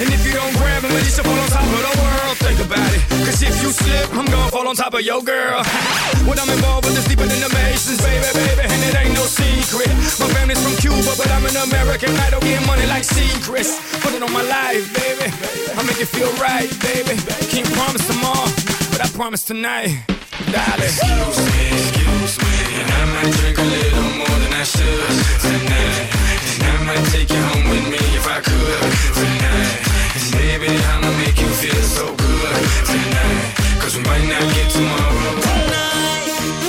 If you don't grab but you should fall on top of the world. Think about it. If you slip, I'm gonna fall on top of your girl. what I'm involved with is deeper than the Masons, baby, an American. I don't get money like secrets. Put it on my life, baby. I make it feel right, baby. Can't promise tomorrow, but I promise tonight. Darling. Excuse me, excuse me. And I might drink a little more than I should tonight. And I might take you home with me if I could tonight. And baby, I'ma make you feel so good tonight. Cause we might not get tomorrow. I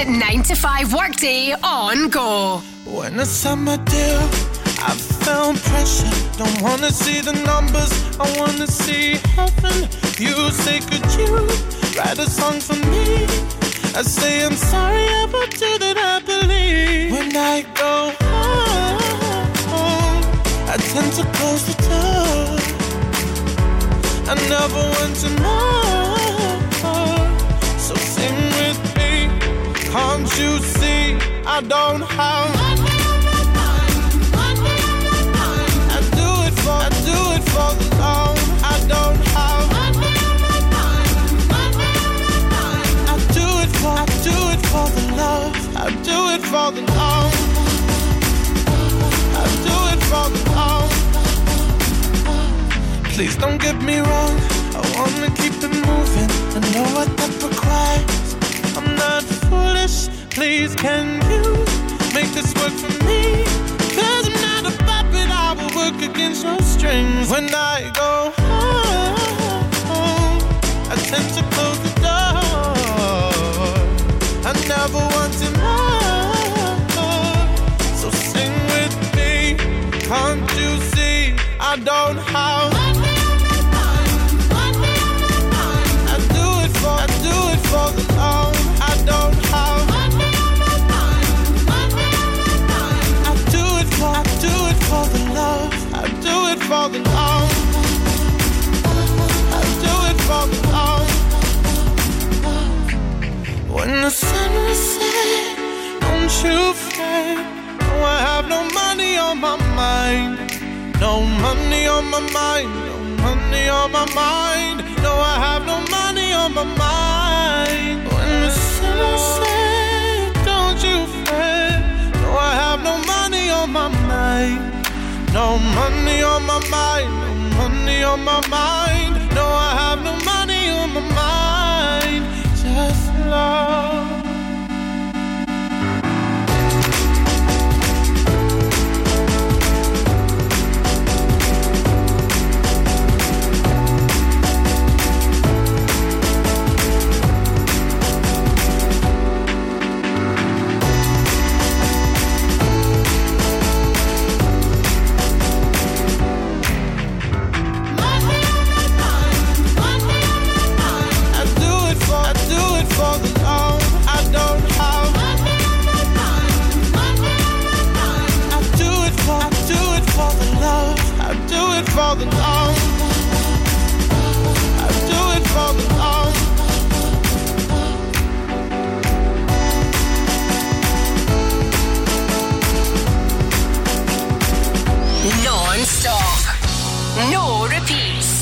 repeat, 9 to 5 workday on go. When the summer deal, I found pressure. Don't wanna see the numbers, I wanna see heaven. You say, could you write a song for me? I say, I'm sorry. When I go home, I tend to close the door. I never want to know. Can't you see I don't have one way my mind. I do it for I do it for the love I don't have I do it for I do it for the love. I do it for the love I do it for the love Please don't get me wrong. I wanna keep it moving. I know what that requires. I'm not foolish Please can you make this work for me? Cause I'm not a puppet I will work against your strings. When I go home I tend to close the door. I never want to more So sing with me Can't you see? I don't have mind. No money on my mind No money on my mind. No I have no money on my mind. When the will set Don't you fret. No I have no money on my mind. No money on my mind No money on my mind. No I have no money on my mind. Just love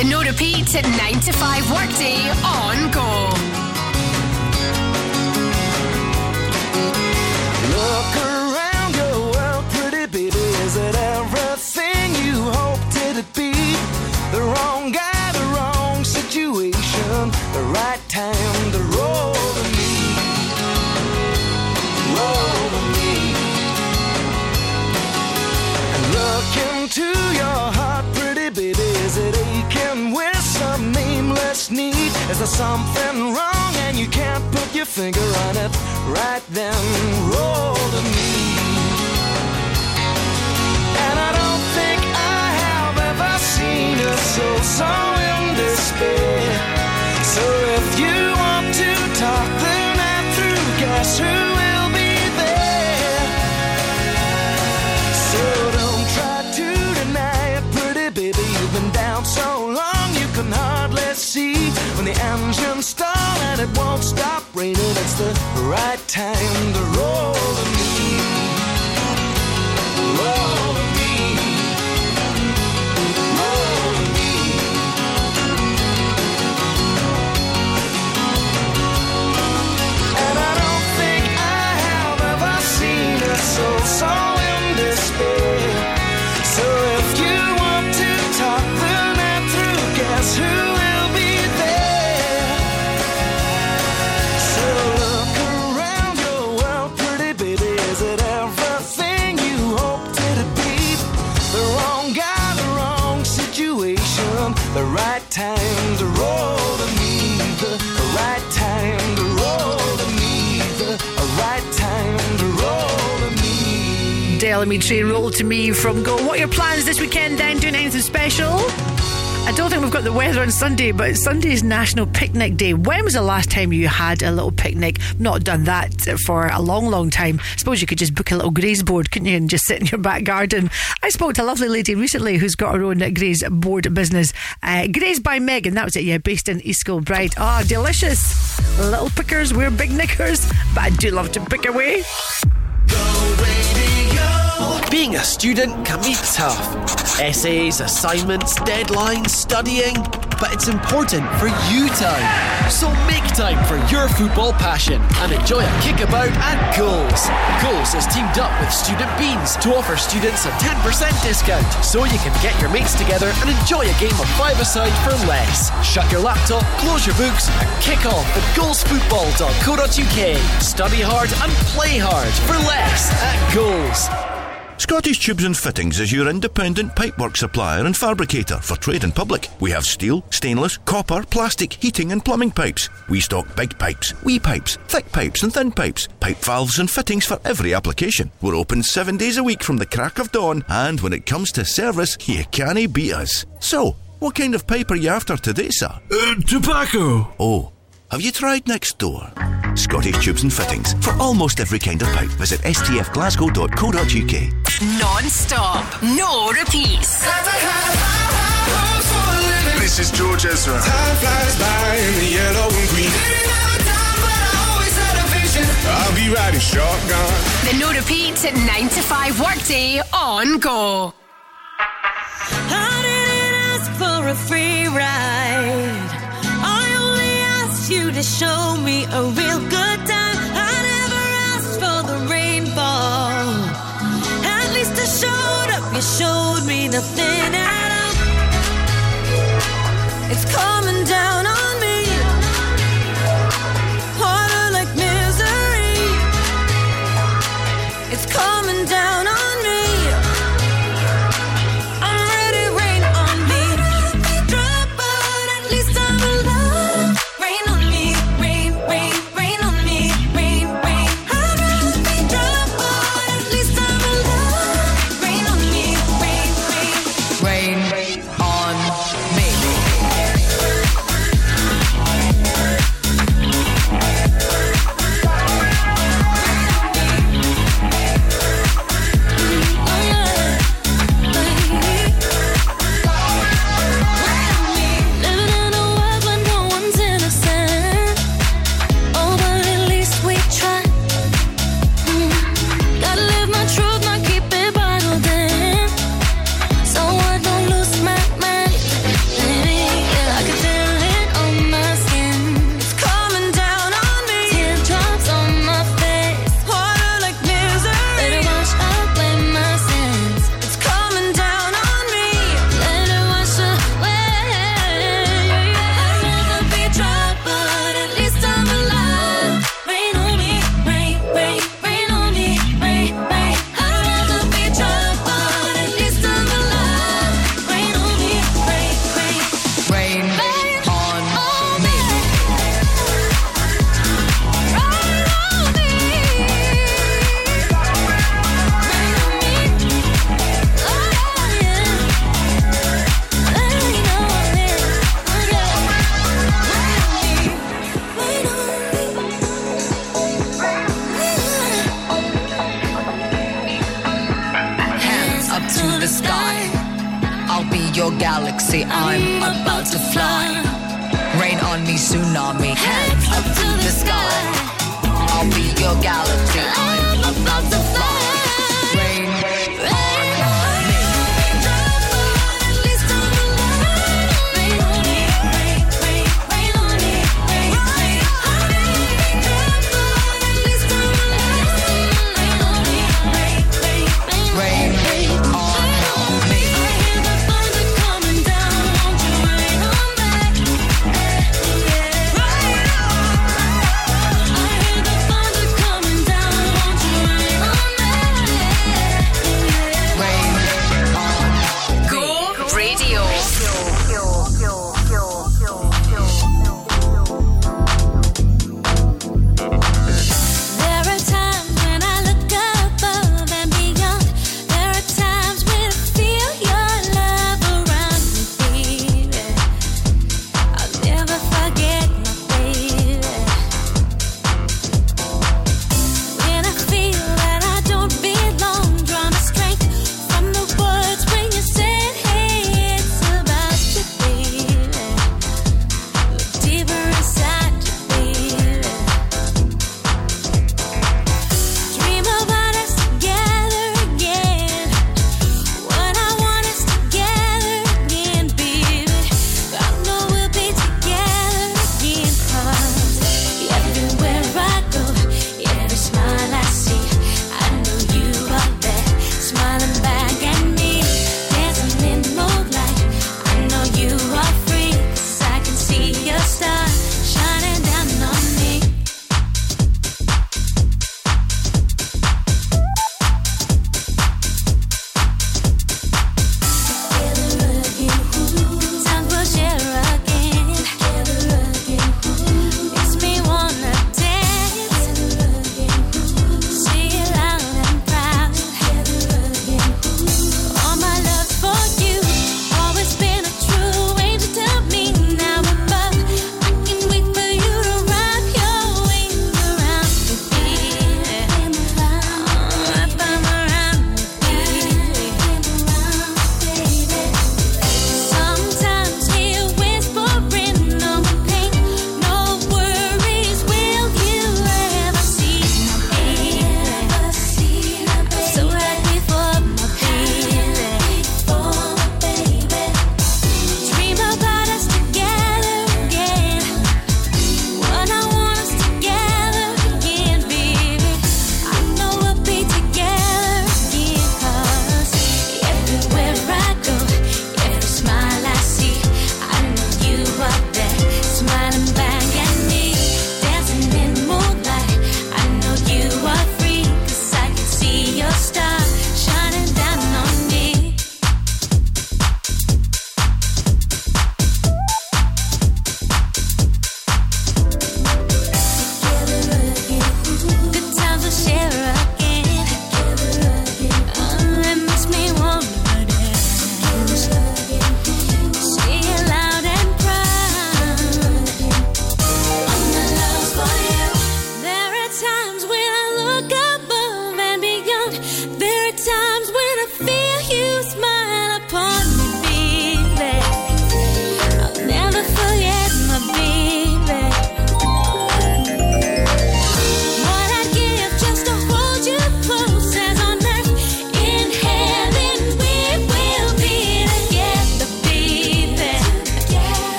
The no repeat at 9 to 5 workday on go. There something wrong and you can't put your finger on it? Right then, roll to me. And I don't think I have ever seen a soul so in despair. So if you want to talk the night through, guess who will be there? So don't try to deny it, pretty baby. You've been down so long you can hardly see. When the engine stall and it won't stop raining, it's the right time to. Roll Me Train Roll to Me from Go. What are your plans this weekend then? Doing anything special? I don't think we've got the weather on Sunday, but Sunday is National Picnic Day. When was the last time you had a little picnic? Not done that for a long, long time. I suppose you could just book a little graze board, couldn't you, and just sit in your back garden. I spoke to a lovely lady recently who's got her own graze board business. Uh, graze by Megan, that was it, yeah, based in East Kilbride. Ah, delicious. Little pickers, we're big knickers, but I do love to pick away. Being a student can be tough. Essays, assignments, deadlines, studying. But it's important for you time. So make time for your football passion and enjoy a kickabout at Goals. Goals has teamed up with Student Beans to offer students a 10% discount so you can get your mates together and enjoy a game of five-a-side for less. Shut your laptop, close your books and kick off at goalsfootball.co.uk. Study hard and play hard for less at Goals. Scottish Tubes and Fittings is your independent pipework supplier and fabricator for trade and public. We have steel, stainless, copper, plastic, heating and plumbing pipes. We stock big pipes, wee pipes, thick pipes and thin pipes, pipe valves and fittings for every application. We're open seven days a week from the crack of dawn, and when it comes to service, you can't beat us. So, what kind of pipe are you after today, sir? Uh, tobacco. Oh, have you tried next door? Scottish Tubes and Fittings. For almost every kind of pipe, visit stfglasgow.co.uk. Non-stop, no repeats. This is George Ezra. Time flies by in the yellow and green. I'll be riding shotgun. The no repeat at 9 to 5 workday on Go. I didn't ask for a free ride. You to show me a real good time. I never asked for the rainfall. At least I showed up. You showed me nothing at all. It's coming down on galaxy. I'm about to fly. Rain on me, tsunami. Hands up to the sky. I'll be your galaxy.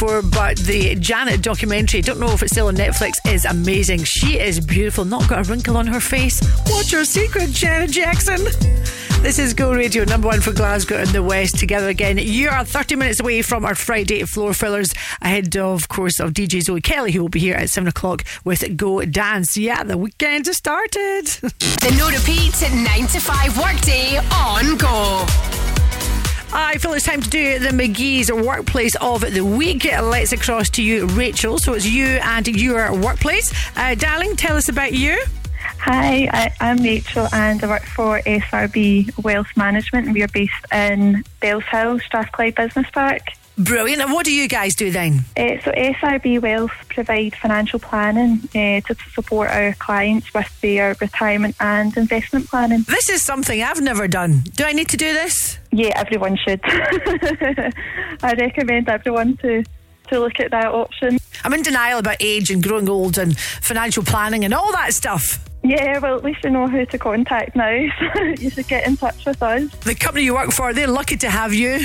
Before, but the Janet documentary, don't know if it's still on Netflix, is amazing. She is beautiful, not got a wrinkle on her face. What's your secret, Janet Jackson? This is Go Radio, number one for Glasgow and the West. Together again, you are 30 minutes away from our Friday floor fillers, ahead of, course, of DJ Zoe Kelly, who will be here at 7 o'clock with Go Dance. Yeah, the weekend has started. The no repeat 9 to 5 workday on Go. I feel it's time to do the McKie's workplace of the week. Let's across to you, Rachel. So it's you and your workplace. Uh, darling, tell us about you. Hi, I, I'm Rachel and I work for SRB Wealth Management and we are based in Bellshill, Strathclyde Business Park. Brilliant. And what do you guys do then? Uh, so SRB Wealth provide financial planning uh, to support our clients with their retirement and investment planning. This is something I've never done. Do I need to do this? Yeah, everyone should. I recommend everyone to, to look at that option. I'm in denial about age and growing old and financial planning and all that stuff. Yeah, well, at least you know who to contact now. So you should get in touch with us. The company you work for, they're lucky to have you.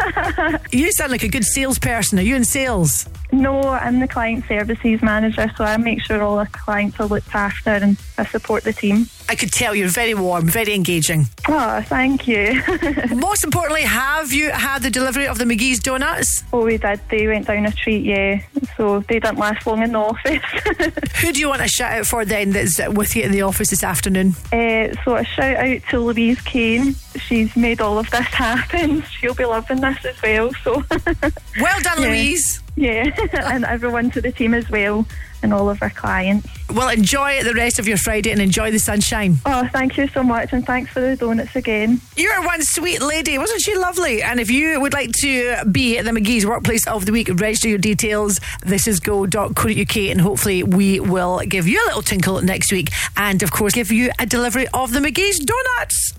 you sound like a good salesperson. Are you in sales? No, I'm the client services manager, so I make sure all our clients are looked after and I support the team. I could tell you're very warm, very engaging. Oh, thank you. Most importantly, have you had the delivery of the McKie's donuts? Oh, we did. They went down a treat, yeah. So they didn't last long in the office. Who do you want a shout out for then that's with you in the office this afternoon? Uh, so a shout out to Louise Kane. She's made all of this happen. She'll be loving this as well. So well done, Yeah. Louise. Yeah, and everyone to the team as well, and all of our clients. Well, enjoy the rest of your Friday and enjoy the sunshine. Oh, thank you so much, and thanks for the donuts again. You're one sweet lady, wasn't she lovely? And if you would like to be at the McKie's Workplace of the Week, register your details. This is go.co.uk, and hopefully we will give you a little tinkle next week, and of course give you a delivery of the McKie's donuts.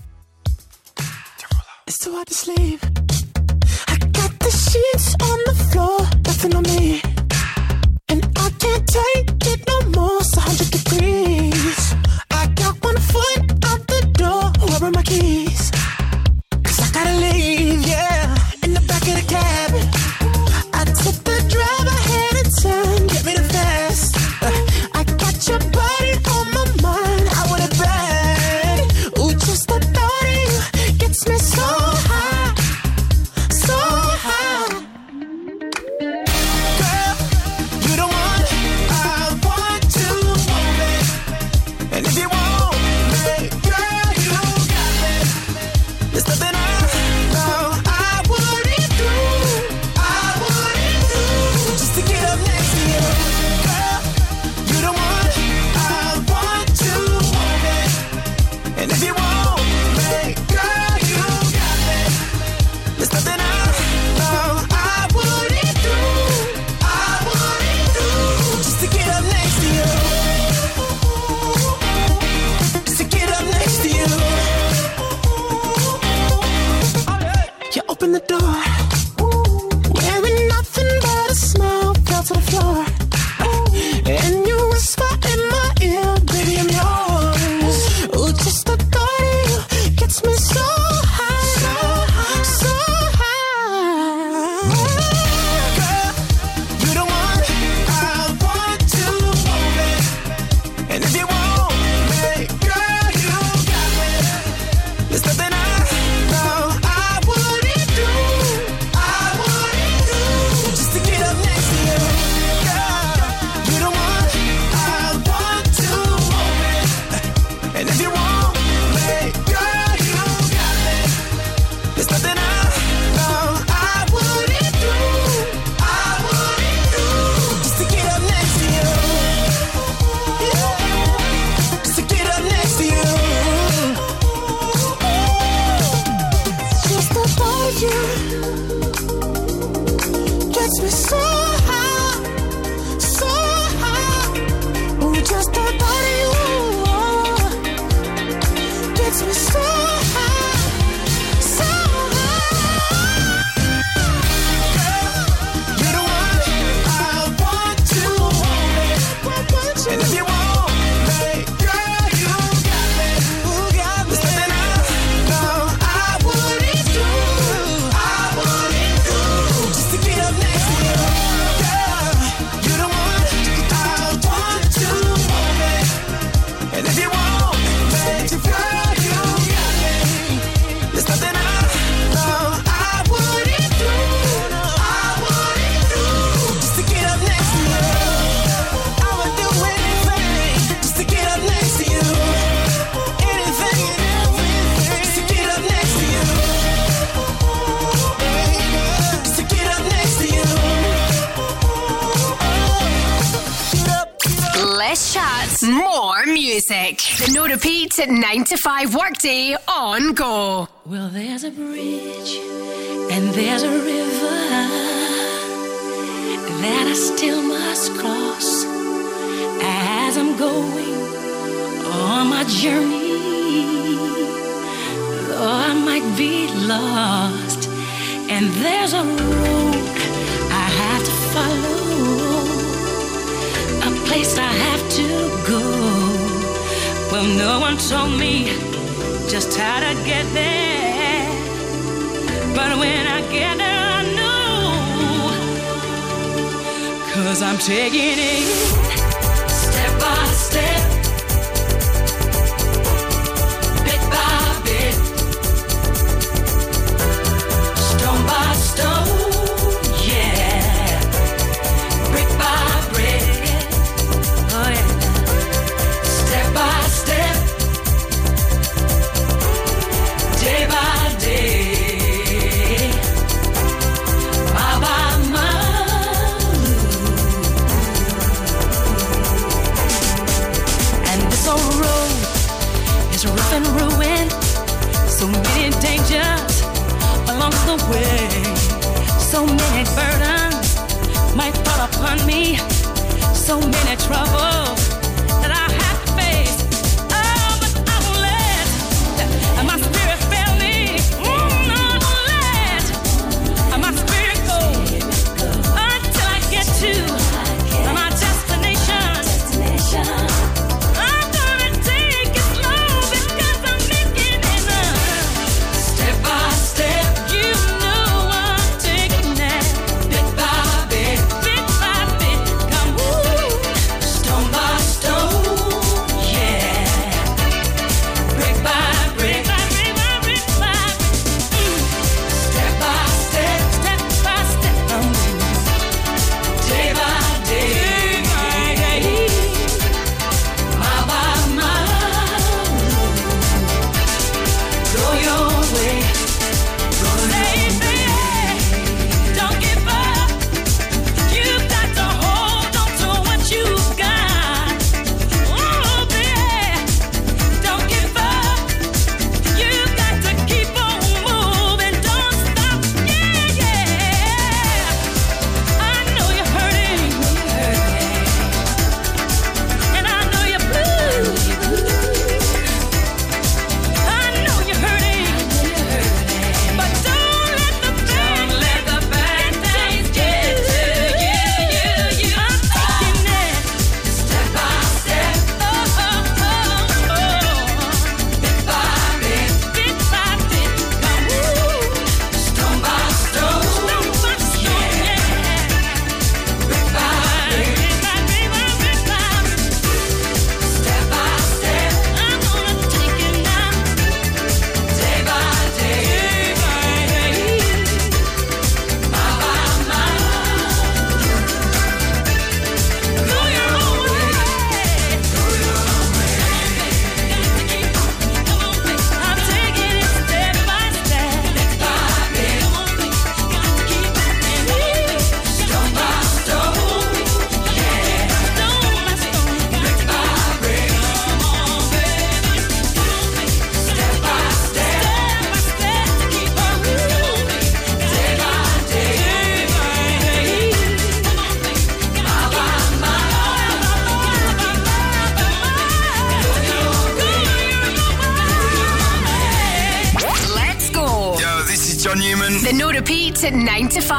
It's too hard to sleep. I got the sheets on the floor, nothing on me. Keys? at 9 to taking it. narrow road is rough and ruined. So many dangers along the way. So many burdens might fall upon me. So many troubles. 9 to 5.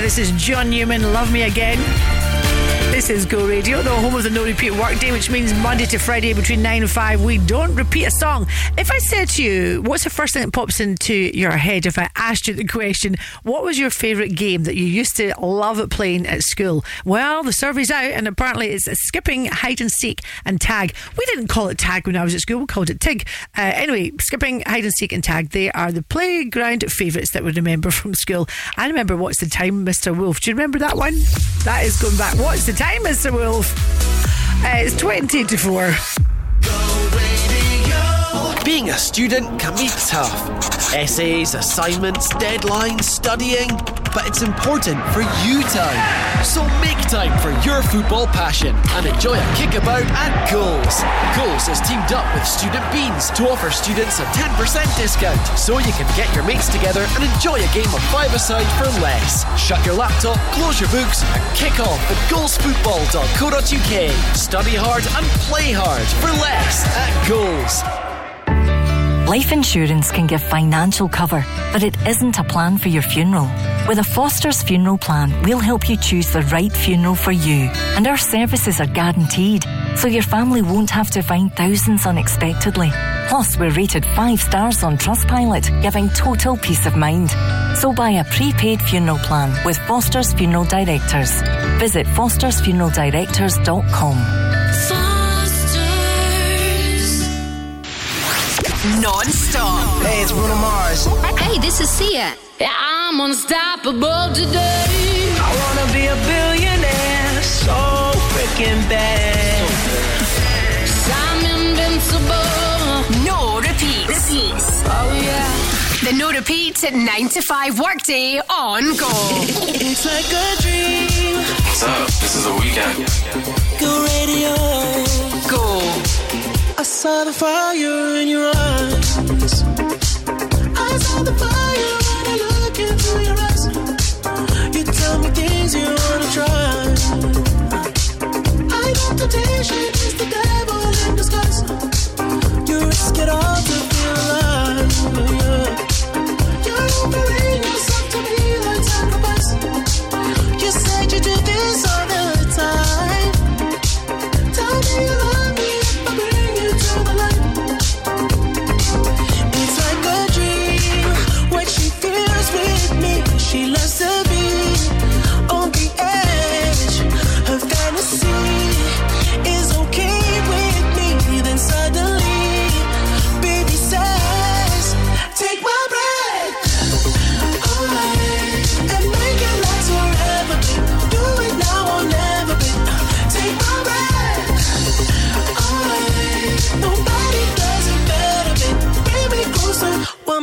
This is John Newman, Love Me Again. This is Go Radio, the home of the no repeat workday, which means Monday to Friday between 9 and 5, we don't repeat a song. If I said to you, what's the first thing that pops into your head if I asked you the question, what was your favourite game that you used to love playing at school? Well, the survey's out, and apparently it's skipping, hide and seek, and tag. We didn't call it tag when I was at school, we called it TIG. Uh, anyway, skipping, hide and seek, and tag, they are the playground favourites that we remember from school. I remember What's the Time, Mr. Wolf. Do you remember that one? That is going back. What's the time, Mr. Wolf? Uh, it's 20 to 4. Being a student can be tough. Essays, assignments, deadlines, studying. But it's important for you time. So make time for your football passion and enjoy a kickabout at Goals. Goals has teamed up with Student Beans to offer students a 10% discount so you can get your mates together and enjoy a game of five-a-side for less. Shut your laptop, close your books, and kick off at goalsfootball.co.uk. Study hard and play hard for less at Goals. Life insurance can give financial cover, but it isn't a plan for your funeral. With a Foster's funeral plan, we'll help you choose the right funeral for you, and our services are guaranteed, so your family won't have to find thousands unexpectedly. Plus, we're rated five stars on Trustpilot, giving total peace of mind. So buy a prepaid funeral plan with Foster's Funeral Directors. Visit fostersfuneraldirectors.com. Non-stop. Hey, it's Bruno Mars. Hey, this is Sia. Yeah, I'm unstoppable today. I wanna be a billionaire so freaking bad. I'm invincible. No repeats. Oh, yeah. The no repeats at 9 to 5 workday on Go. It's like a dream. What's up? This is the Weeknd. Go radio. Go. I saw the fire in your eyes. I saw the fire when I look into your eyes. You tell me things you wanna try. I know temptation is the devil in disguise. You risk it all to feel alive. You're offering yourself to me like sacrifice. You said you do this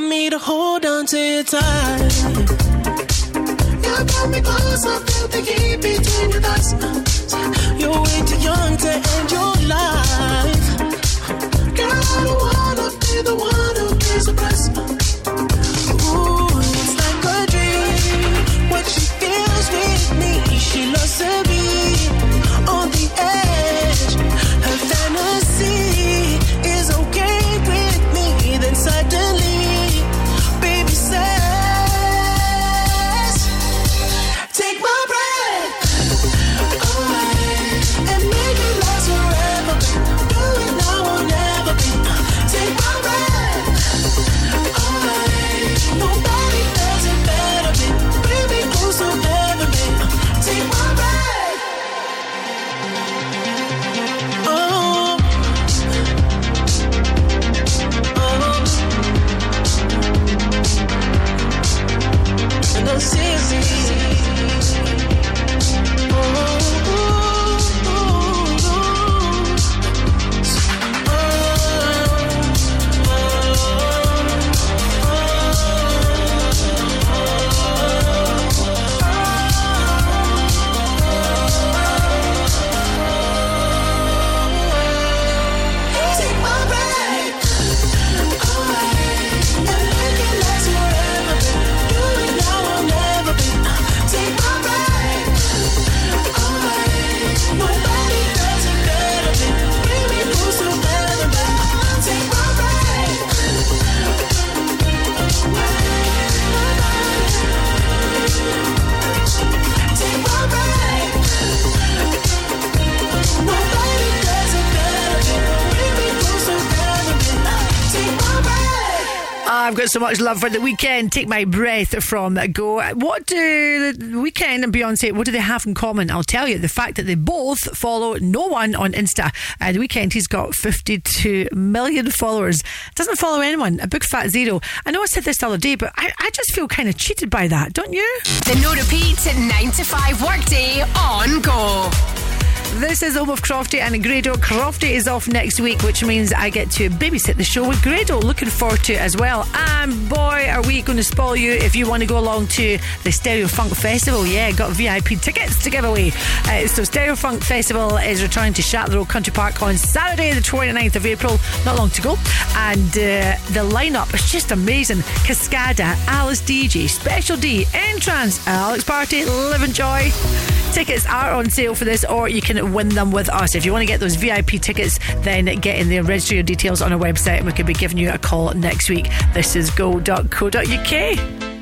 to hold on to you tight. You got me close, I feel the heat between your thighs. You're way too young to end your life. Girl, I don't wanna be the one who the price. Ooh, it's like a dream. What she feels with me, she loves to be I've got so much love for the Weeknd. Take my breath from Go. What do the Weeknd and Beyonce? What do they have in common? I'll tell you. The fact that they both follow no one on Insta. Uh, the Weeknd he's got 52 million followers. Doesn't follow anyone. A big fat zero. I know I said this the other day, but I, I just feel kind of cheated by that, don't you? The no repeat 9 to 5 workday on Go. This is home of Crofty and Grado. Crofty is off next week, which means I get to babysit the show with Grado. Looking forward to it as well. And boy, are we going to spoil you if you want to go along to the Stereo Funk Festival. Yeah, got VIP tickets to give away. Uh, so, Stereo Funk Festival is returning to Chatelherault Country Park on Saturday, the 29th of April. Not long to go. And uh, the lineup is just amazing. Cascada, Alice Deejay, Special D, N-Trance, Alex Party, Livin' Joy. Tickets are on sale for this, or you can win them with us. If you want to get those VIP tickets, then get in there, register your details on our website, and we could be giving you a call next week. This is go.co.uk.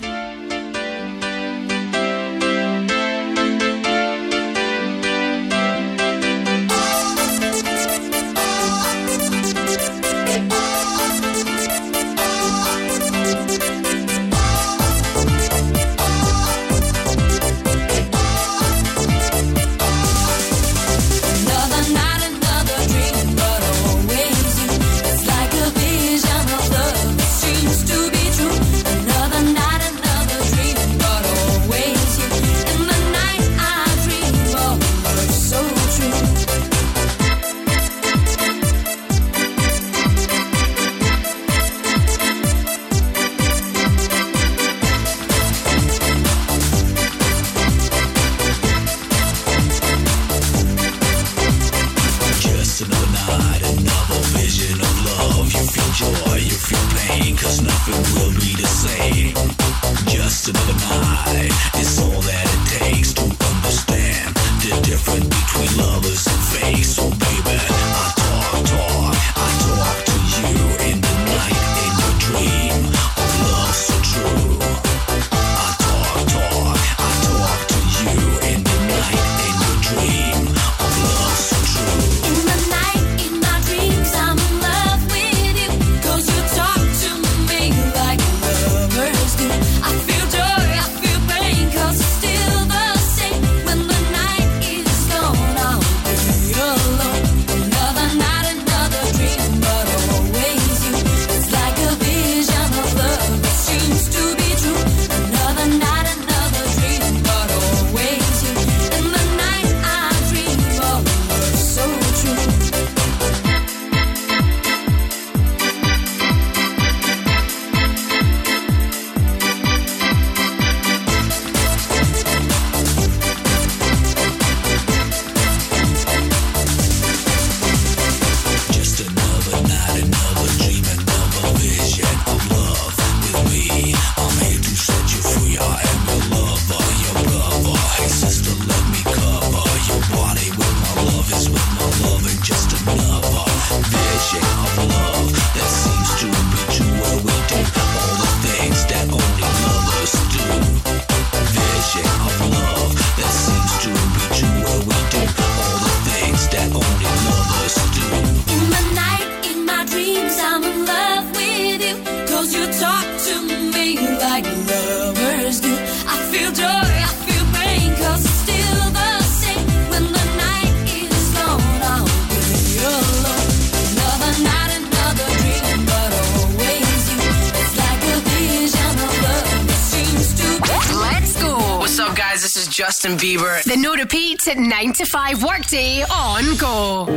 Justin Bieber. The no repeat at 9 to 5 workday on Go.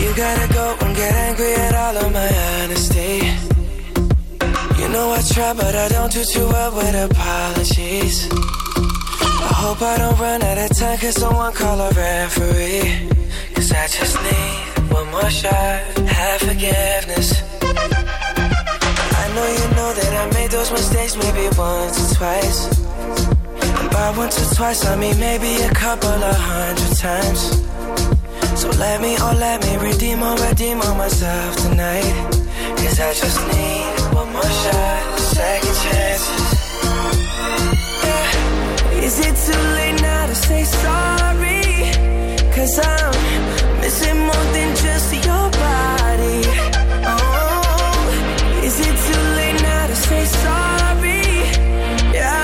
You gotta go and get angry at all of my honesty. You know I try, but I don't do too well with apologies. I hope I don't run out of time, cause someone call a referee. Cause I just need more shot, have forgiveness. I know you know that I made those mistakes maybe once or twice. By once or twice, I mean maybe a couple of hundred times. So let me, oh let me redeem or redeem on myself tonight. Cause I just need one more shot, second chances. Yeah. Is it too late now to say sorry? Cause I'm missing more than just your body. Oh, is it too late now to say sorry? Yeah,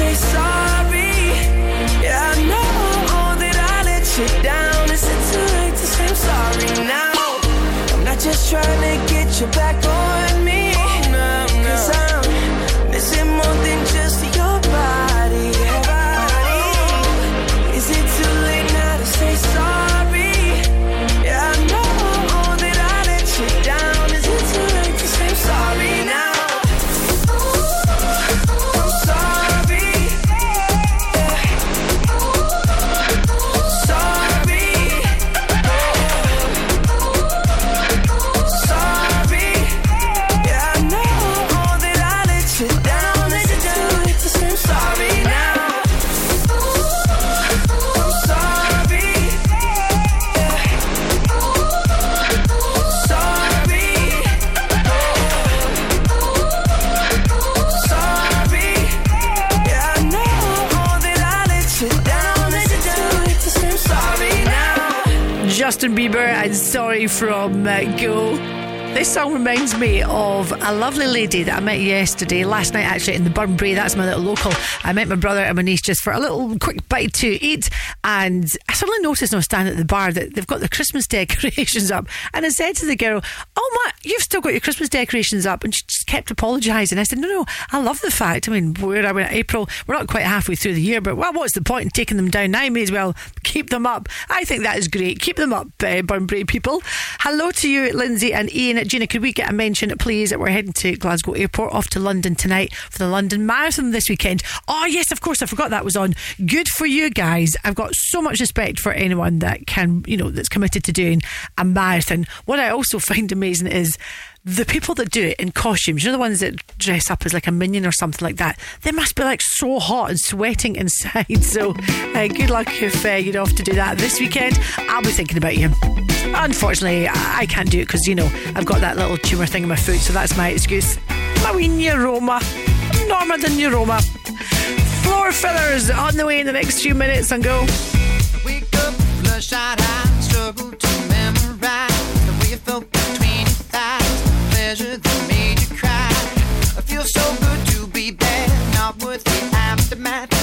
Say sorry? Yeah, I know that I let you down. Is it too late to say I'm sorry now? I'm not just trying to get you back on me. Justin Bieber and Sorry from uh, Go. This song reminds me of a lovely lady that I met yesterday, last night actually in the Burnbrae. That's my little local. I met my brother and my niece just for a little quick bite to eat. And I suddenly noticed when I was standing at the bar that they've got the Christmas decorations up. And I said to the girl, Oh, my, you've still got your Christmas decorations up. And she just kept apologising. I said, No, no, I love the fact. I mean, where are we at April? We're not quite halfway through the year, but well, what's the point in taking them down now? May as well keep them up. I think that is great. Keep them up, uh, Burnbrae people. Hello to you, Lindsay and Ian. Gina, could we get a mention, please? That we're heading to Glasgow Airport, off to London tonight for the London Marathon this weekend. Oh, yes, of course, I forgot that was on. Good for you guys. I've got so much respect for anyone that can, you know, that's committed to doing a marathon. What I also find amazing is the people that do it in costumes, you know, the ones that dress up as like a minion or something like that, they must be like so hot and sweating inside. So, uh, good luck if uh, you're off to do that this weekend. I'll be thinking about you. Unfortunately, I can't do it because, you know, I've got that little tumour thing in my foot, so that's my excuse. My wee neuroma. Norma the neuroma. Floor fillers on the way in the next few minutes and go. Wake up, struggle to memorize the way you felt between pleasure that made you cry. I feel so good to be bad, not worth the aftermath.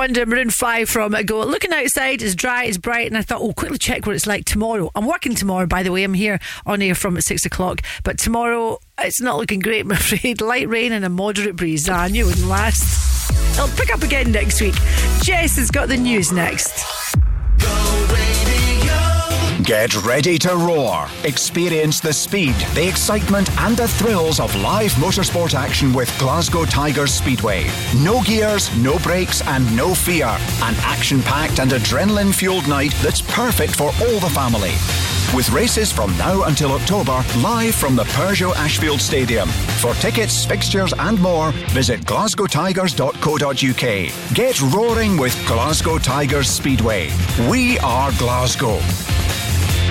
Wonder, Maroon 5 from Go. Looking outside, it's dry, it's bright, and I thought, oh, quickly check what it's like tomorrow. I'm working tomorrow, by the way. I'm here on air from at 6 o'clock. But tomorrow, it's not looking great, I'm afraid. Light rain and a moderate breeze. Ah, I knew it wouldn't last. It'll pick up again next week. Jess has got the news next. Get ready to roar. Experience the speed, the excitement, and the thrills of live motorsport action with Glasgow Tigers Speedway. No gears, no brakes, and no fear. An action packed and adrenaline fueled night that's perfect for all the family. With races from now until October, live from the Peugeot Ashfield Stadium. For tickets, fixtures, and more, visit glasgowtigers.co.uk. Get roaring with Glasgow Tigers Speedway. We are Glasgow.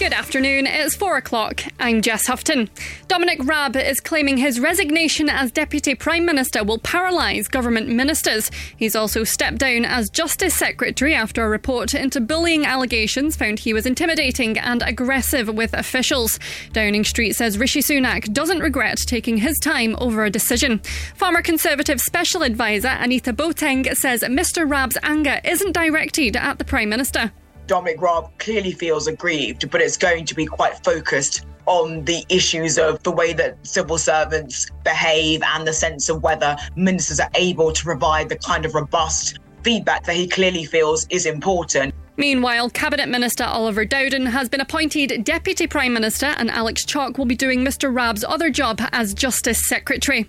Good afternoon. It's four o'clock. I'm Jess Houghton. Dominic Raab is claiming his resignation as Deputy Prime Minister will paralyse government ministers. He's also stepped down as Justice Secretary after a report into bullying allegations found he was intimidating and aggressive with officials. Downing Street says Rishi Sunak doesn't regret taking his time over a decision. Former Conservative Special Advisor Anita Boateng says Mr Raab's anger isn't directed at the Prime Minister. Dominic Raab clearly feels aggrieved, but it's going to be quite focused on the issues of the way that civil servants behave and the sense of whether ministers are able to provide the kind of robust feedback that he clearly feels is important. Meanwhile, Cabinet Minister Oliver Dowden has been appointed Deputy Prime Minister, and Alex Chalk will be doing Mr Raab's other job as Justice Secretary.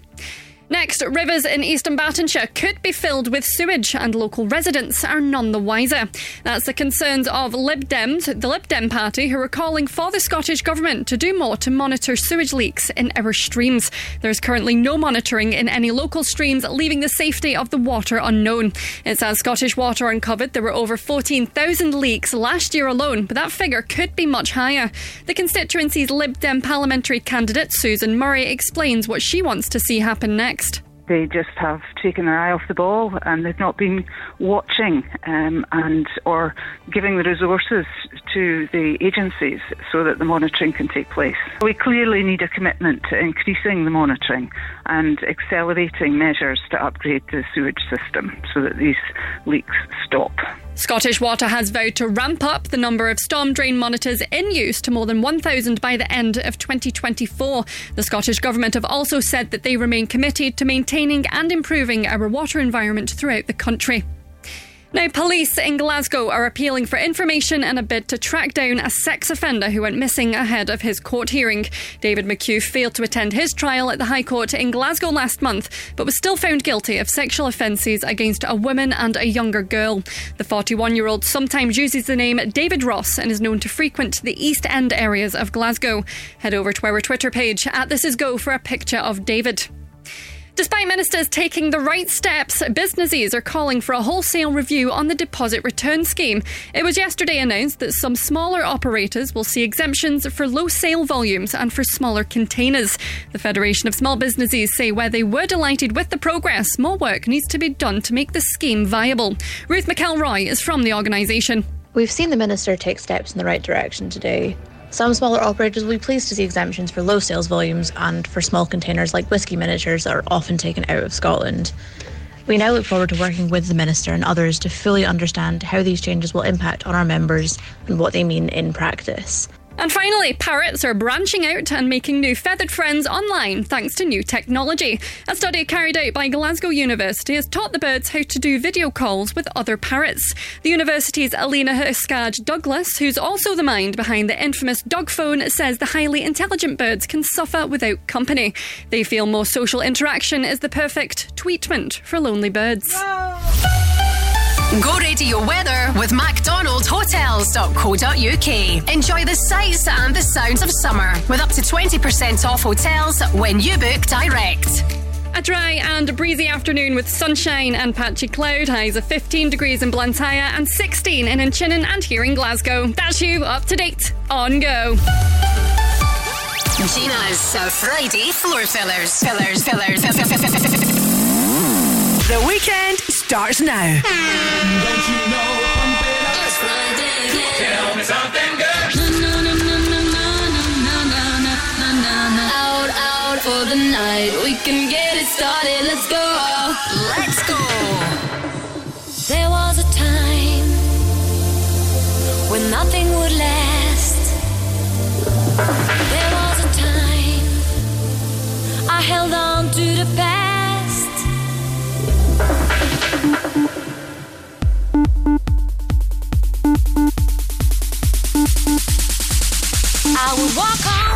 Next, rivers in East Dunbartonshire could be filled with sewage, and local residents are none the wiser. That's the concerns of Lib Dems, the Lib Dem party, who are calling for the Scottish Government to do more to monitor sewage leaks in our streams. There is currently no monitoring in any local streams, leaving the safety of the water unknown. It's as Scottish Water uncovered there were over 14,000 leaks last year alone, but that figure could be much higher. The constituency's Lib Dem parliamentary candidate, Susan Murray, explains what she wants to see happen next. They just have taken their eye off the ball and they've not been watching um, and or giving the resources to the agencies so that the monitoring can take place. We clearly need a commitment to increasing the monitoring and accelerating measures to upgrade the sewage system so that these leaks stop. Scottish Water has vowed to ramp up the number of storm drain monitors in use to more than 1,000 by the end of 2024. The Scottish Government have also said that they remain committed to maintaining and improving our water environment throughout the country. Now, police in Glasgow are appealing for information in a bid to track down a sex offender who went missing ahead of his court hearing. David McHugh failed to attend his trial at the High Court in Glasgow last month, but was still found guilty of sexual offences against a woman and a younger girl. The 41 year old sometimes uses the name David Ross and is known to frequent the East End areas of Glasgow. Head over to our Twitter page at This Is Go for a picture of David. Despite ministers taking the right steps, businesses are calling for a wholesale review on the deposit return scheme. It was yesterday announced that some smaller operators will see exemptions for low sale volumes and for smaller containers. The Federation of Small Businesses say where they were delighted with the progress, more work needs to be done to make the scheme viable. Ruth McElroy is from the organisation. We've seen the Minister take steps in the right direction today. Some smaller operators will be pleased to see exemptions for low sales volumes and for small containers like whisky miniatures that are often taken out of Scotland. We now look forward to working with the Minister and others to fully understand how these changes will impact on our members and what they mean in practice. And finally, parrots are branching out and making new feathered friends online thanks to new technology. A study carried out by Glasgow University has taught the birds how to do video calls with other parrots. The university's Ilyena Hirskyj-Douglas, who's also the mind behind the infamous dog phone, says the highly intelligent birds can suffer without company. They feel more social interaction is the perfect treatment for lonely birds. Go radio weather with MacDonaldHotels.co.uk. Enjoy the sights and the sounds of summer with up to 20% off hotels when you book direct. A dry and breezy afternoon with sunshine and patchy cloud. Highs of 15 degrees in Blantyre and 16 in Inchinnan and here in Glasgow. That's you up to date on Go. Gina's uh, Friday floor fillers. Fillers, fillers. The weekend starts now. Out, for the night. We can get it started. Let's go. Let's go. There was a time when nothing would last. There was a time I held on I will walk on.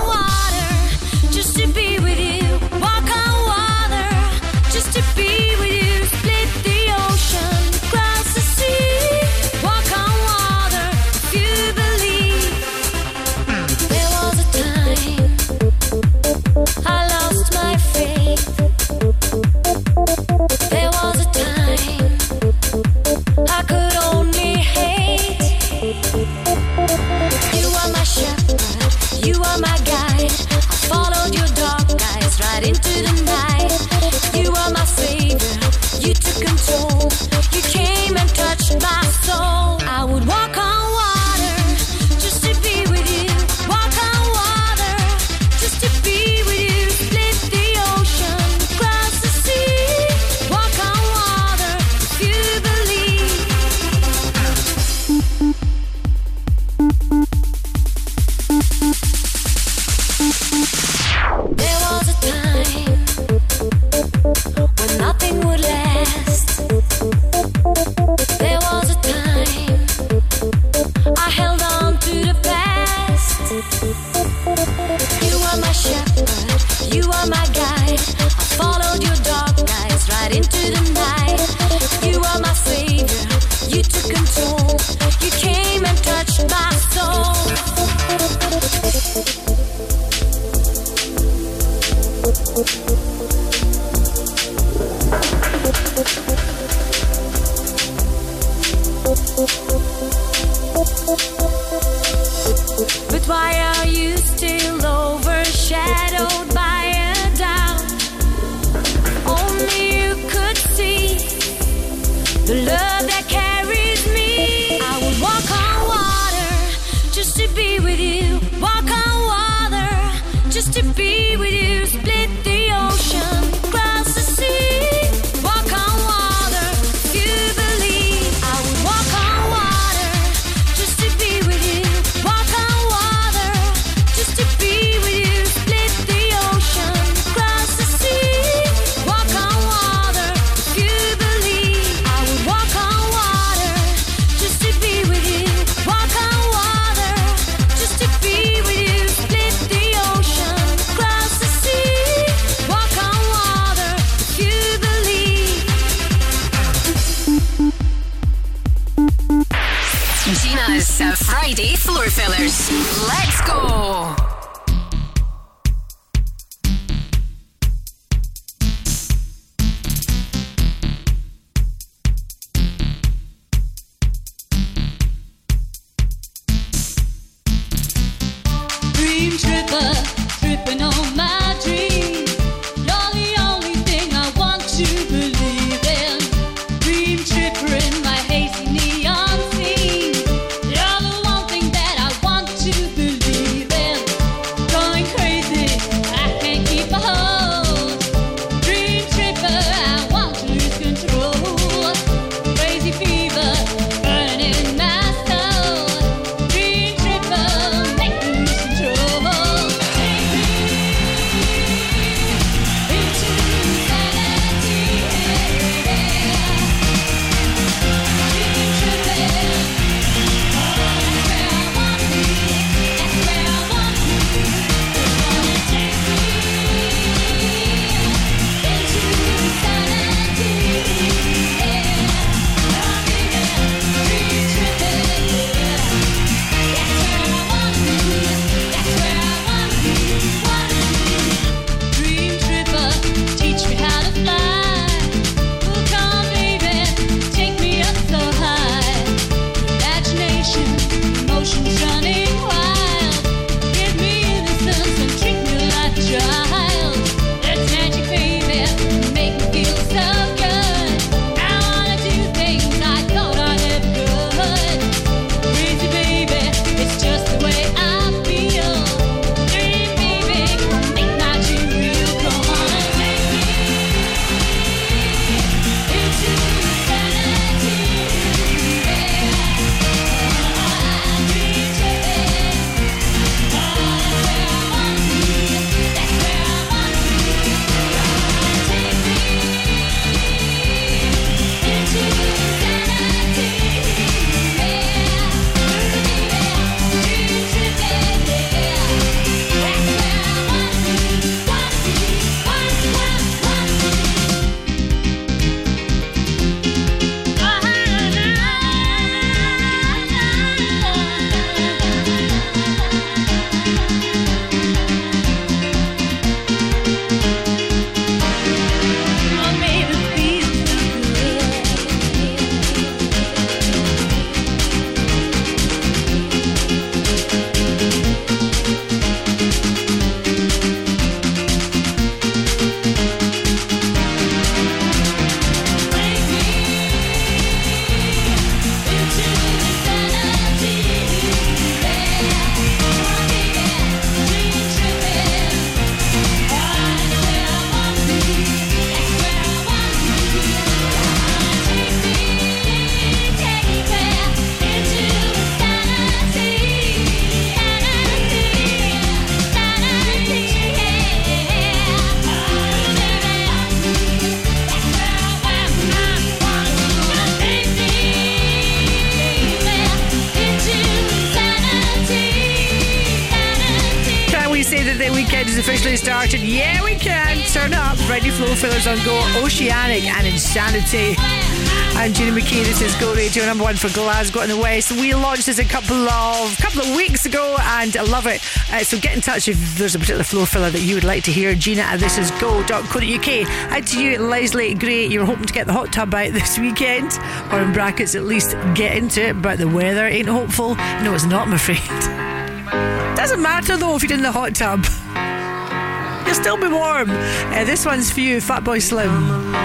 I'm Gina McKie. This is Go Radio number one for Glasgow and the West. We launched this a couple of couple of weeks ago, and I love it. Uh, so get in touch if there's a particular floor filler that you would like to hear. Gina at this is go.co.uk. Out to you, Leslie Gray. You're hoping to get the hot tub out this weekend, or in brackets, at least get into it. But the weather ain't hopeful. No, it's not. I'm afraid. Doesn't matter though if you're in the hot tub. You'll still be warm. Uh, this one's for you, Fatboy Slim.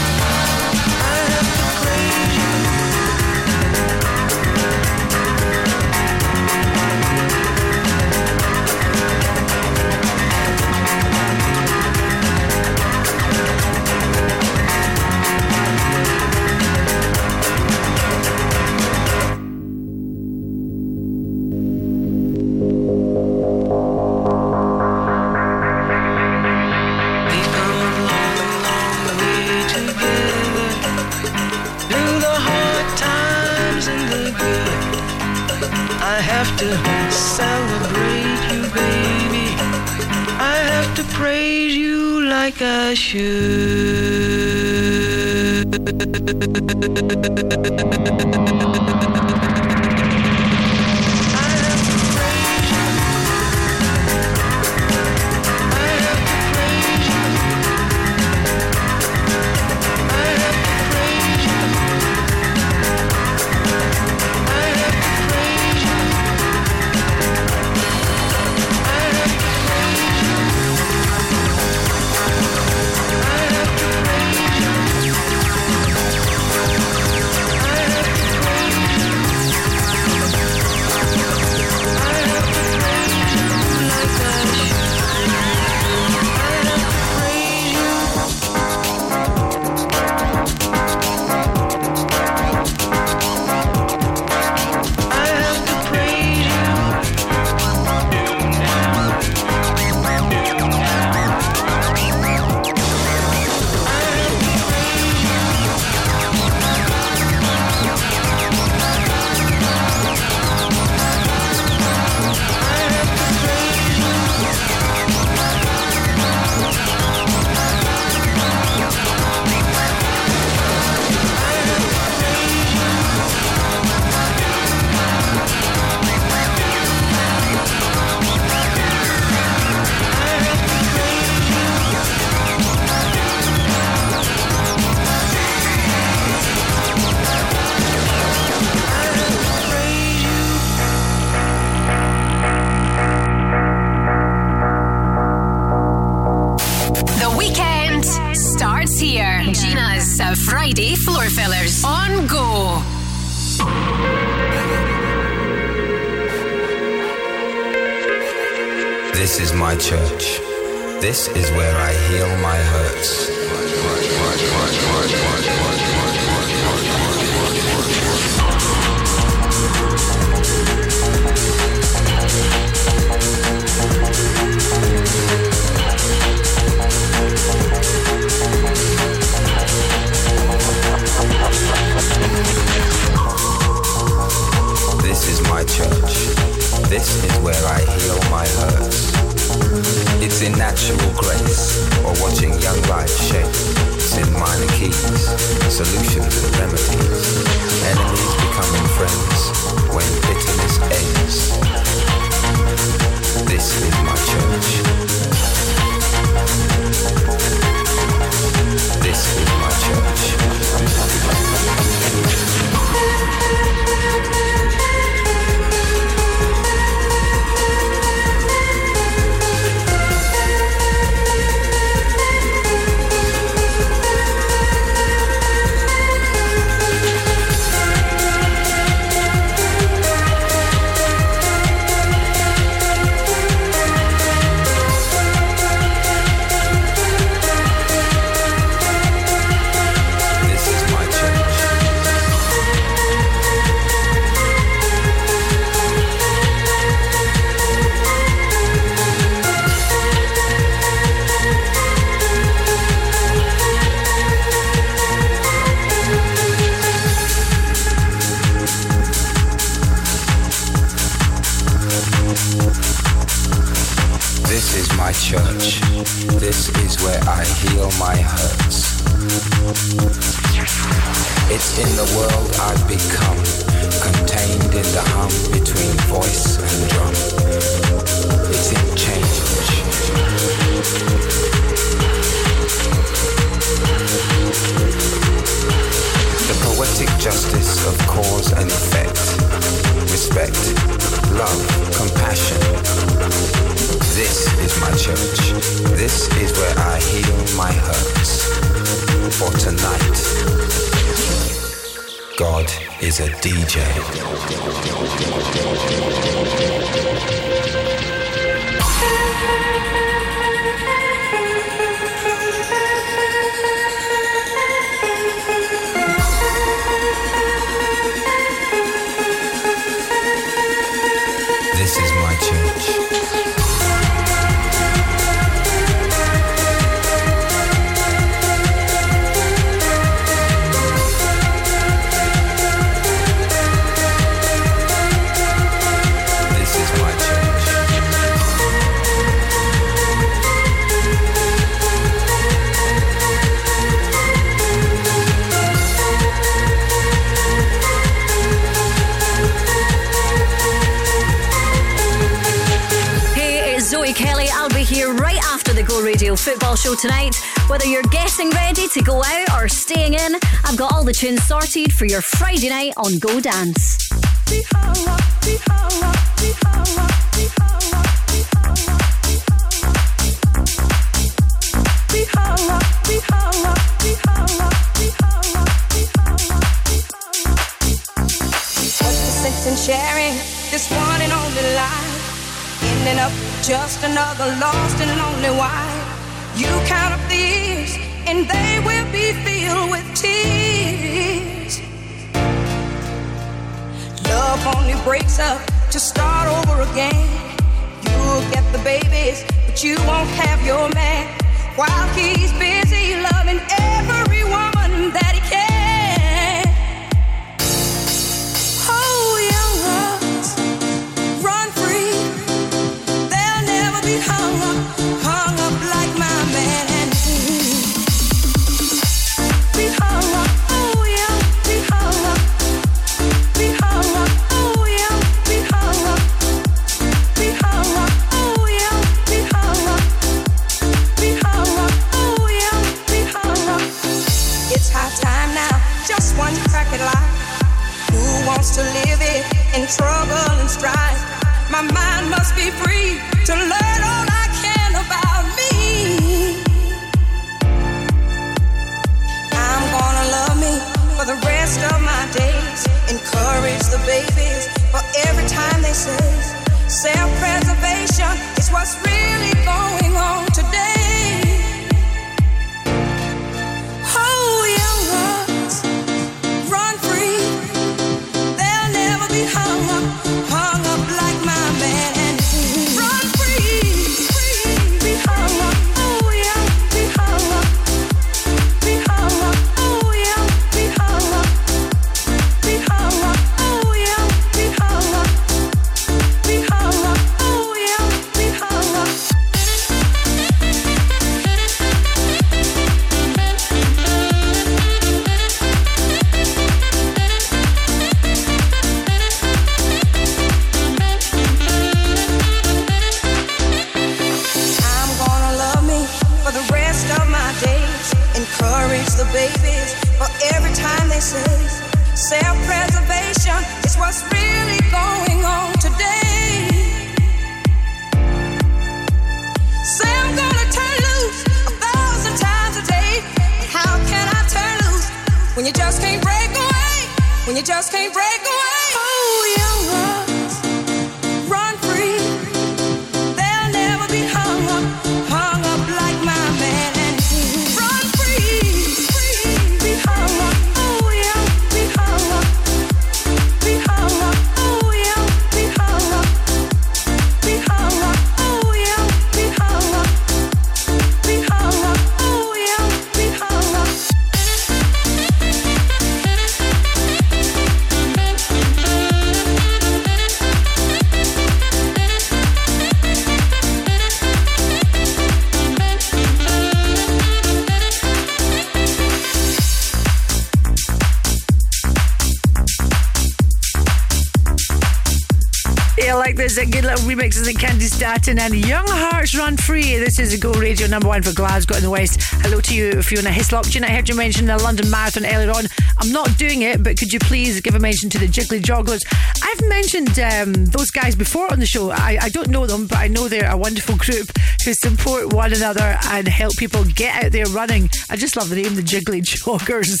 a good little remix of the Candi Staton and Young Hearts Run Free. This is a Go Radio number one for Glasgow in the West. Hello to you, Fiona Hislop. Gina, I heard you mention the London Marathon earlier on. I'm not doing it, but could you please give a mention to the Jiggly Jogglers? I've mentioned um, those guys before on the show. I, I don't know them, but I know they're a wonderful group who support one another and help people get out there running. I just love the name, the Jiggly Joggers.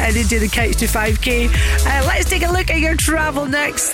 And they do the Couch to 5K. Uh, let's take a look at your travel next.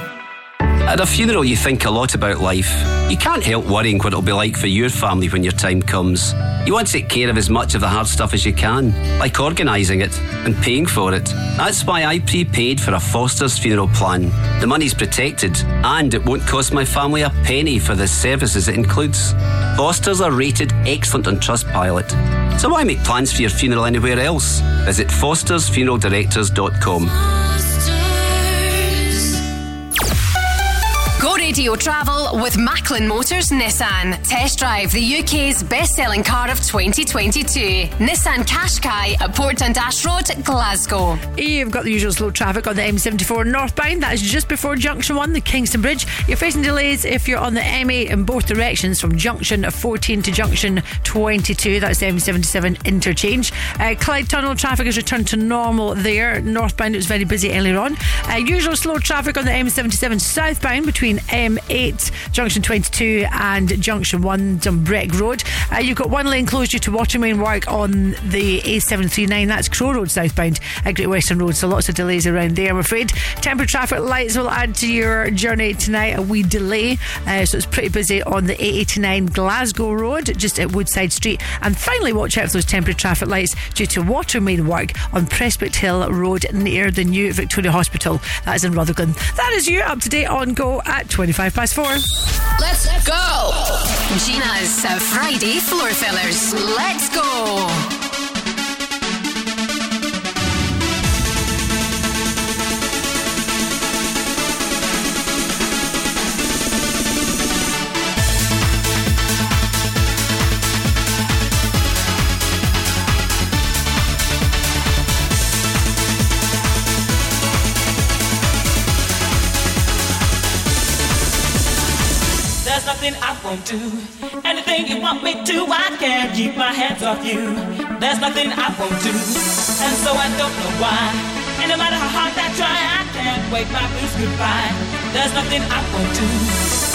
At a funeral, you think a lot about life. You can't help worrying what it'll be like for your family when your time comes. You want to take care of as much of the hard stuff as you can, like organising it and paying for it. That's why I prepaid for a Foster's funeral plan. The money's protected, and it won't cost my family a penny for the services it includes. Foster's are rated excellent on Trustpilot. So why make plans for your funeral anywhere else? Visit fostersfuneraldirectors.com. Radio Travel with Macklin Motors Nissan. Test drive the UK's best selling car of 2022. Nissan Qashqai at Port Dundas Road, Glasgow. You've got the usual slow traffic on the M74 northbound. That is just before Junction 1, the Kingston Bridge. You're facing delays if you're on the M8 in both directions from Junction 14 to Junction 22. That's the M77 interchange. Uh, Clyde Tunnel traffic has returned to normal there. Northbound, it was very busy earlier on. Uh, usual slow traffic on the M77 southbound between M8, Junction 22 and Junction 1, Dumbreck Road. Uh, you've got one lane closed due to water main work on the A739. That's Crow Road southbound at Great Western Road. So lots of delays around there, I'm afraid. Temporary traffic lights will add to your journey tonight. A wee delay. Uh, so it's pretty busy on the A89 Glasgow Road, just at Woodside Street. And finally, watch out for those temporary traffic lights due to water main work on Prospect Hill Road near the new Victoria Hospital. That is in Rutherglen. That is you up to date on Go at 25 past four. Let's go! Gina's uh, Friday Floor Fillers. Let's go! Nothing I won't do. Anything you want me to, I can't keep my hands off you. There's nothing I won't do. And so I don't know why. And no matter how hard I try, I can't wave my blues goodbye. There's nothing I won't do.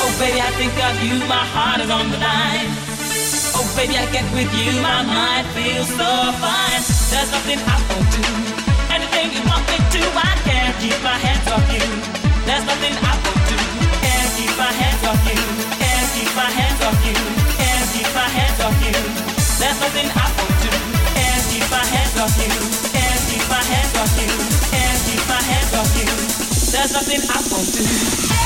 Oh, baby, I think of you, my heart is on the line. Oh, baby, I get with you, my mind feels so fine. There's nothing I won't do. Anything you want me to, I can't keep my hands off you. There's nothing I won't do. There's nothing I won't do.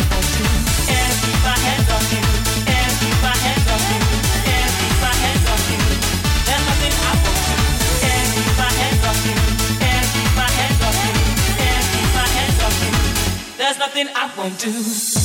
nothing I won't do.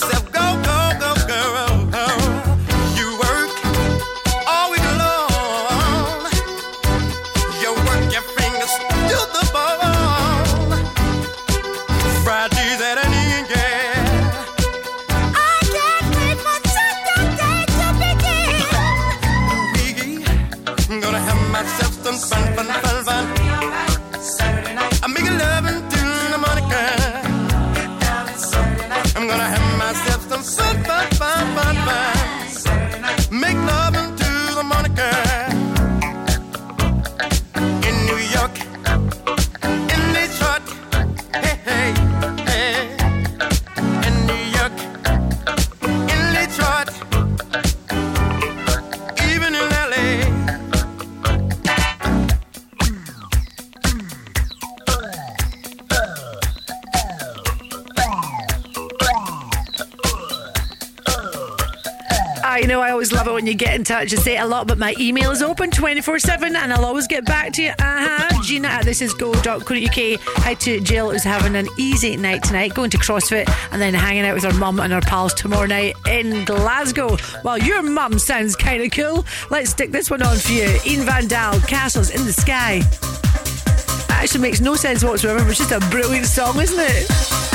Yourself go, go, go, go. you get in touch. I say a lot, but my email is open 24 7 and I'll always get back to you. Uh-huh. Gina at thisisgo.co.uk. Hi to Jill, who's having an easy night tonight, going to CrossFit and then hanging out with her mum and her pals tomorrow night in Glasgow. Well, your mum sounds kind of cool. Let's stick this one on for you. Ian Van Dahl. Castles in the Sky. That actually makes no sense whatsoever, but it's just a brilliant song, isn't it?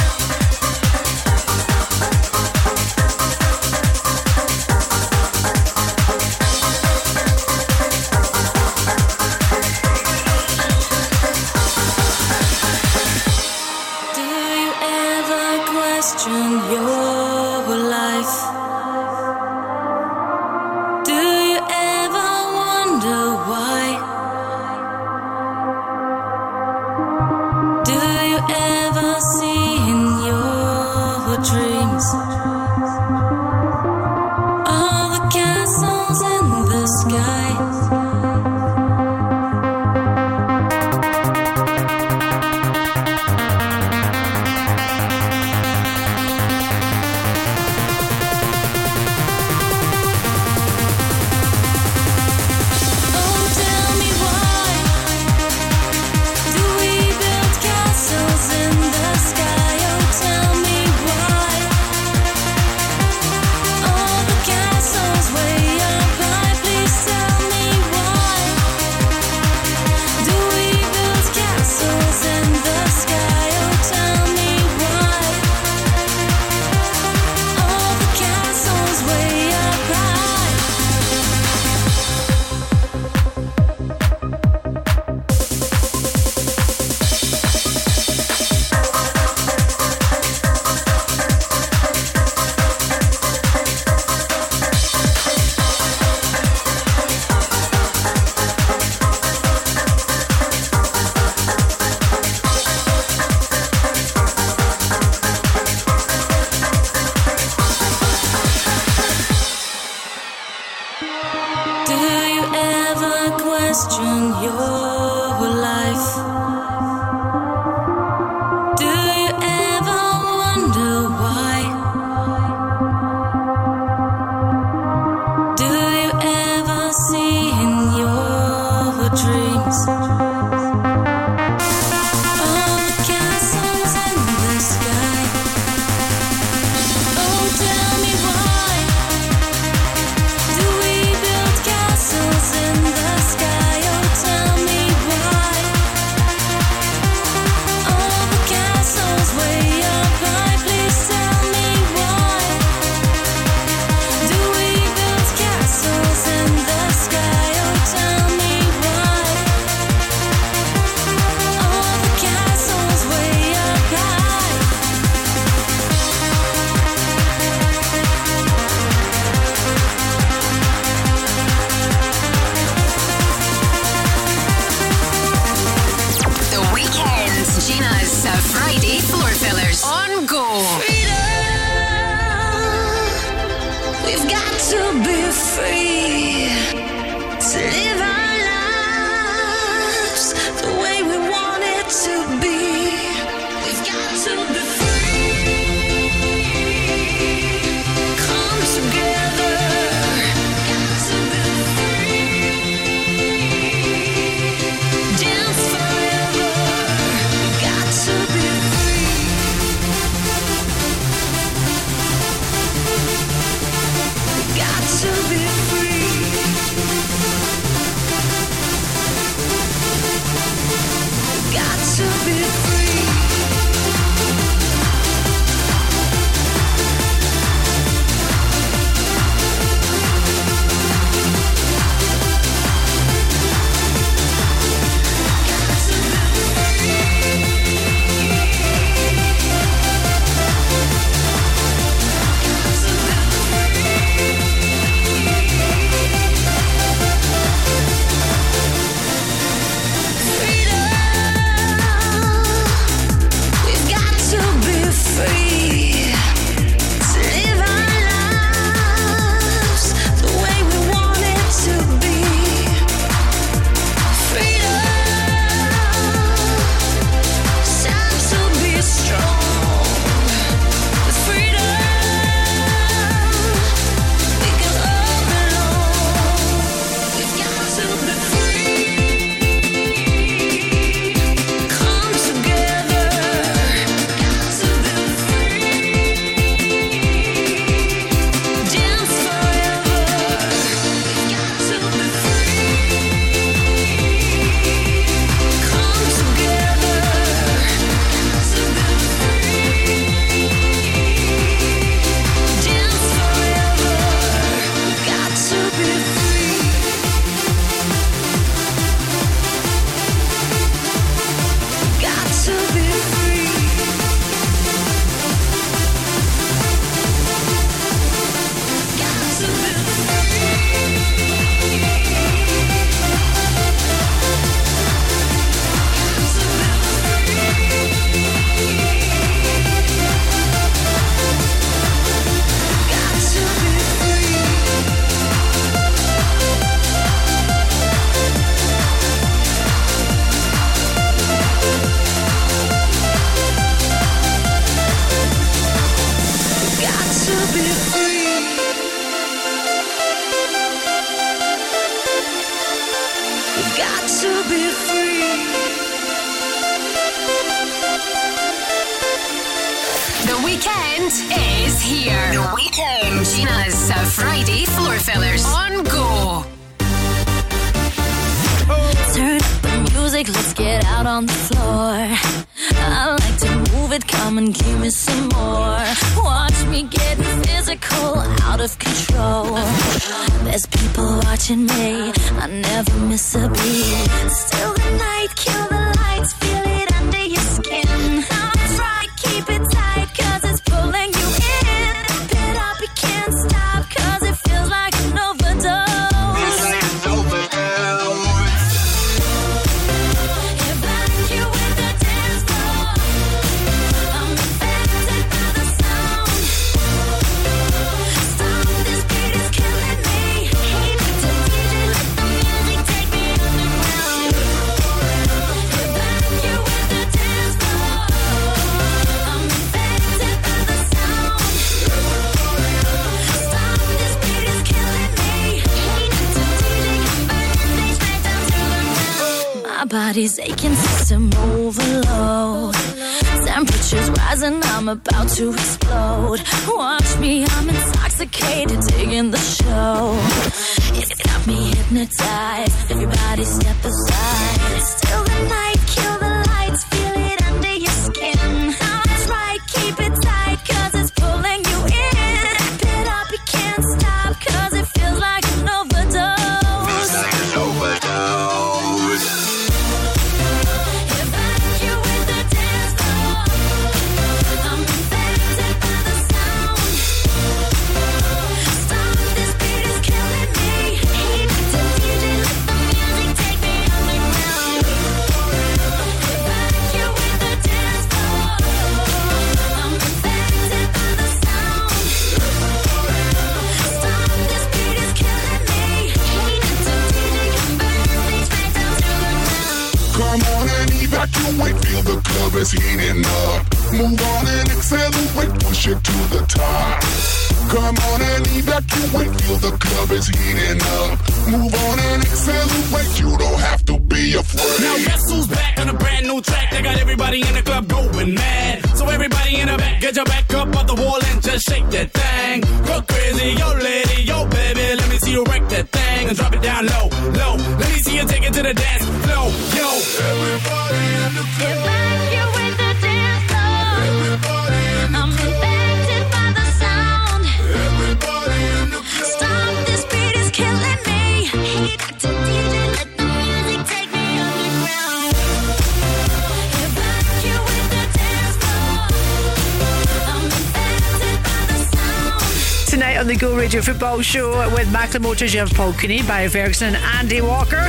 Show with Macklin Motors, you have Paul Cooney, Ferguson, and Andy Walker.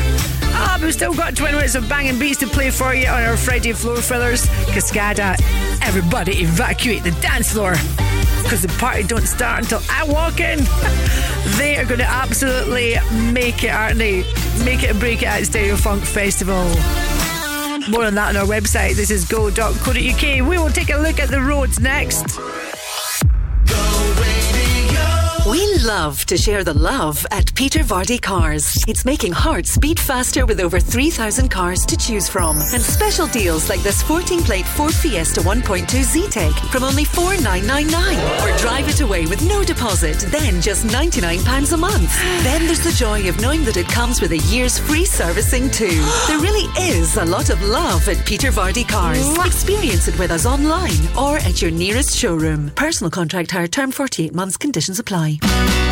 Ah, we've still got 20 minutes of banging beats to play for you on our Friday floor fillers. Cascada, everybody evacuate the dance floor. Because the party don't start until I walk in. they are going to absolutely make it, aren't they? Make it and break it at Stereo Funk Festival. More on that on our website. This is go.co.uk. We will take a look at the roads next. Love to share the love at Peter Vardy Cars. It's making hearts beat faster with over 3,000 cars to choose from. And special deals like this 14 plate Ford Fiesta 1.2 Zetec from only 4,999. Or drive it away with no deposit, then just £99 a month. Then there's the joy of knowing that it comes with a year's free servicing too. There really is a lot of love at Peter Vardy Cars. Experience it with us online or at your nearest showroom. Personal contract hire term 48 months. Conditions apply.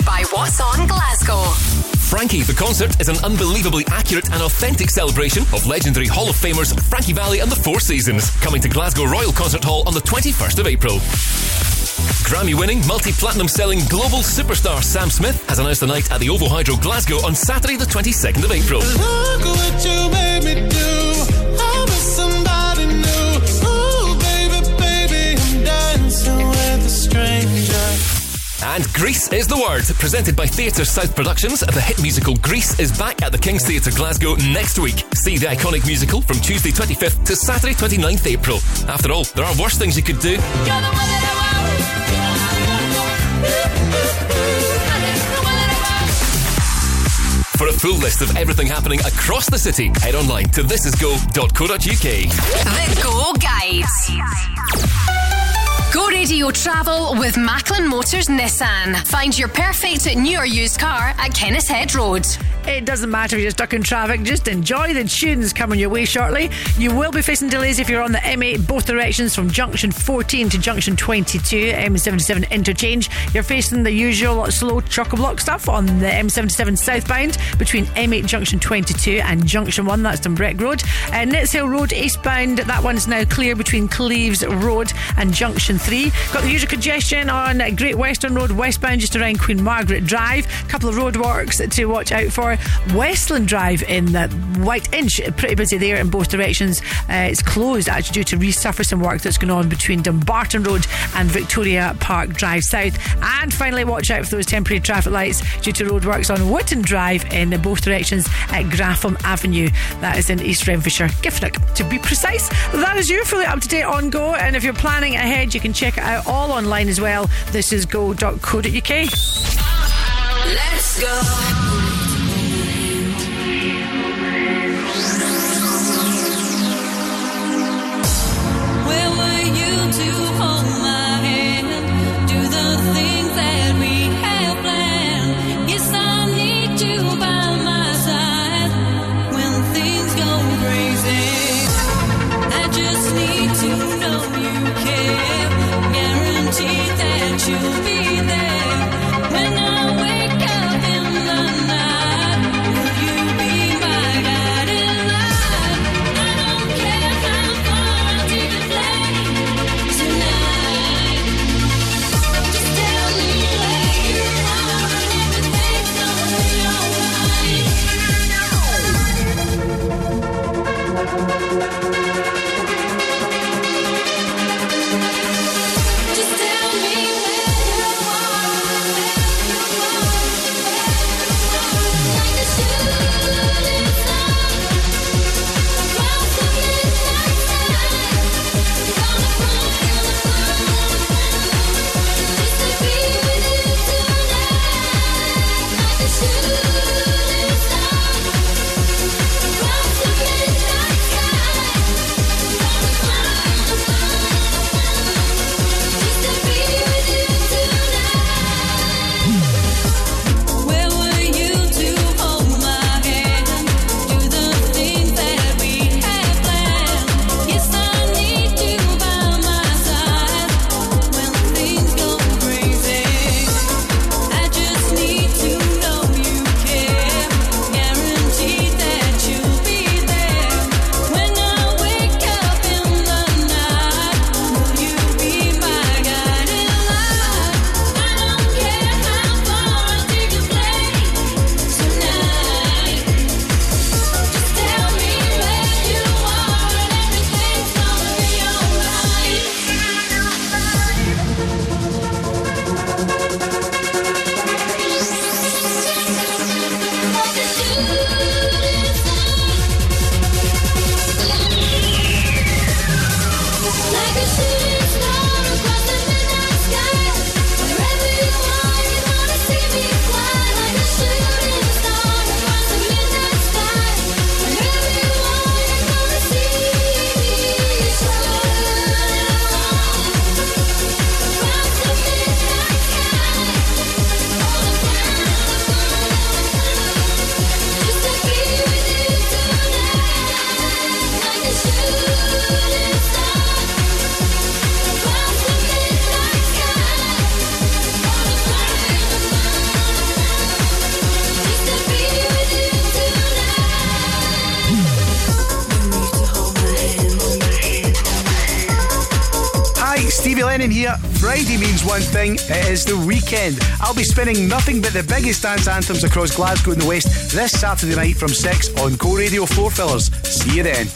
Powered by What's On Glasgow. Frankie the Concert is an unbelievably accurate and authentic celebration of legendary Hall of Famers Frankie Valli and the Four Seasons, coming to Glasgow Royal Concert Hall on the 21st of April. Grammy winning, multi platinum selling global superstar Sam Smith has announced a night at the Ovo Hydro Glasgow on Saturday, the 22nd of April. Look what you made me do. I'm somebody new. Ooh, baby, baby, And Grease is the Word, presented by Theatre South Productions. The hit musical Grease is back at the King's Theatre Glasgow next week. See the iconic musical from Tuesday 25th to Saturday 29th April. After all, there are worse things you could do. For a full list of everything happening across the city, head online to thisisgo.co.uk. The Go Guides. Go Radio Travel with Macklin Motors Nissan. Find your perfect new or used car at Kenneth Kennishead Road. It doesn't matter if you're stuck in traffic, just enjoy the tunes coming your way shortly. You will be facing delays if you're on the M8 both directions from junction 14 to junction 22, M77 interchange. You're facing the usual slow chock a block stuff on the M77 southbound between M8 junction 22 and junction 1, that's Dumbreck Road. Uh, Nitshill Road eastbound, that one's now clear between Cleeves Road and junction 3. Got the usual congestion on Great Western Road westbound just around Queen Margaret Drive. A couple of roadworks to watch out for. Westland Drive in the Whiteinch, pretty busy there in both directions. Uh, it's closed actually due to resurfacing work that's going on between Dumbarton Road and Victoria Park Drive South. And finally, watch out for those temporary traffic lights due to roadworks on Wotton Drive in both directions at Graffham Avenue. That is in East Renfrewshire, Giffnock to be precise. That is you fully up to date on Go. And if you're planning ahead, you can check it out all online as well. This is go.co.uk. Let's go. Friday means one thing, it is the weekend. I'll be spinning nothing but the biggest dance anthems across Glasgow and the West this Saturday night from 6 on Go Radio 4 Fillers. See you then.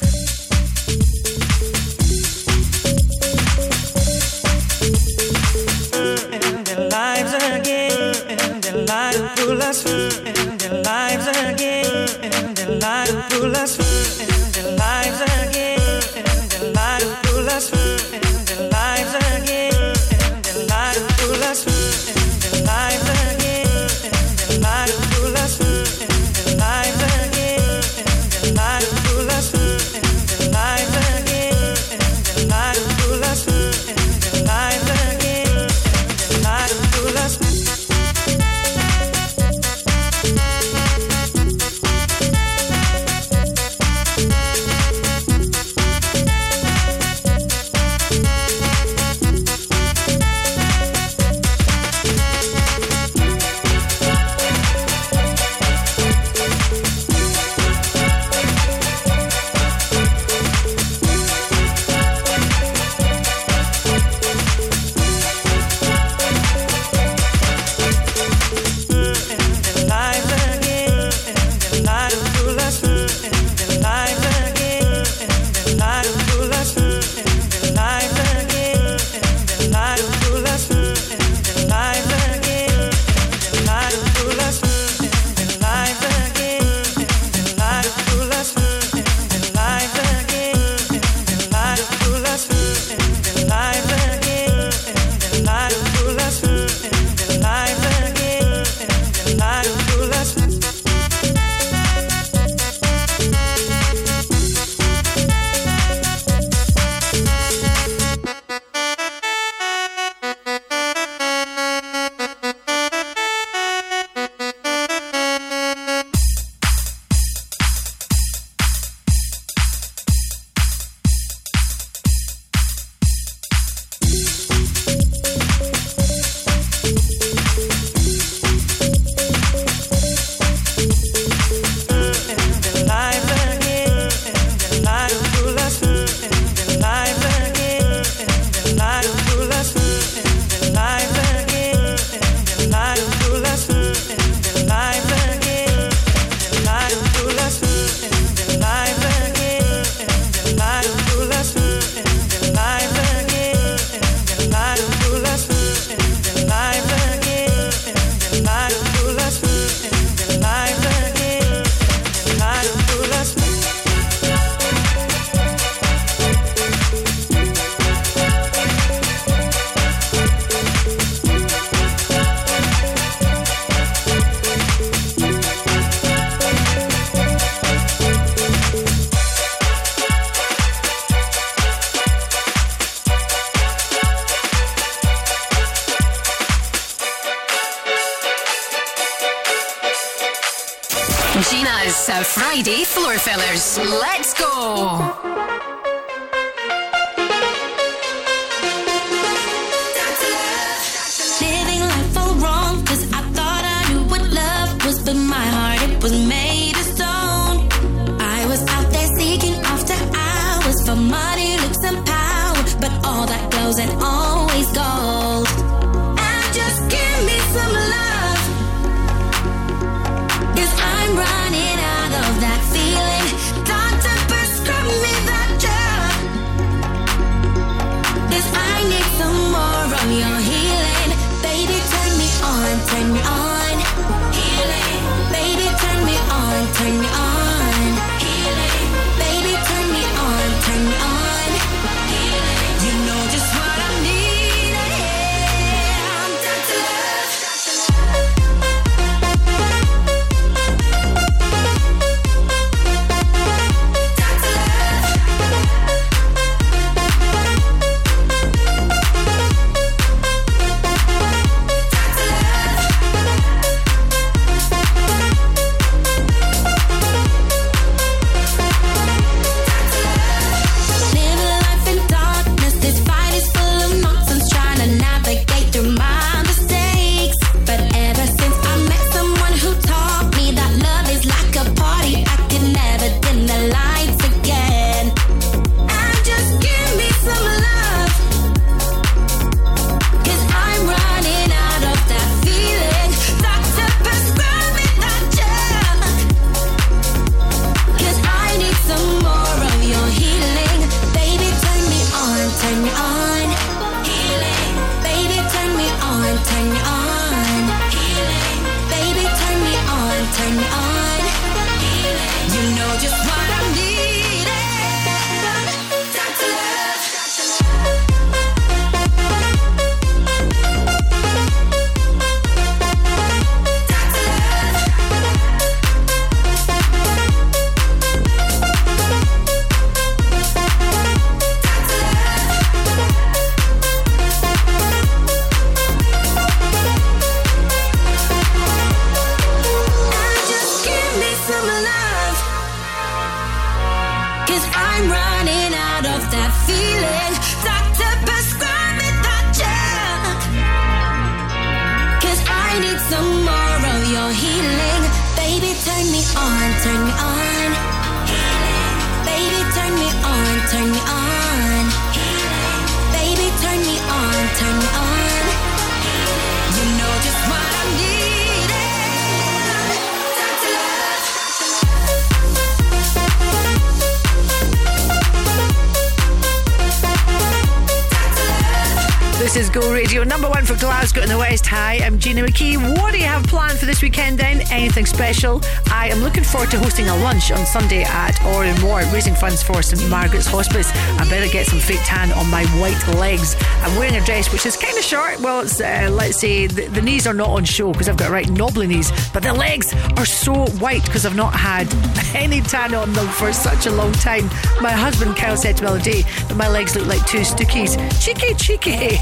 Gina McKie. What do you have planned for this weekend then? Anything special? I am looking forward to hosting a lunch on Sunday at Oran Mor, raising funds for St Margaret's Hospice. I better get some fake tan on my white legs. I'm wearing a dress which is kind of short. Well, it's, uh, let's say the, the knees are not on show because I've got right knobbly knees, but the legs are so white because I've not had any tan on them for such a long time. My husband Kyle said to me the other day that my legs look like two stookies. Cheeky, cheeky.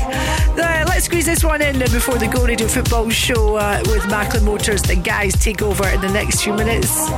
Let's squeeze this one in before the Go Radio Football Show uh, with Macklin Motors. The guys take over in the next few minutes.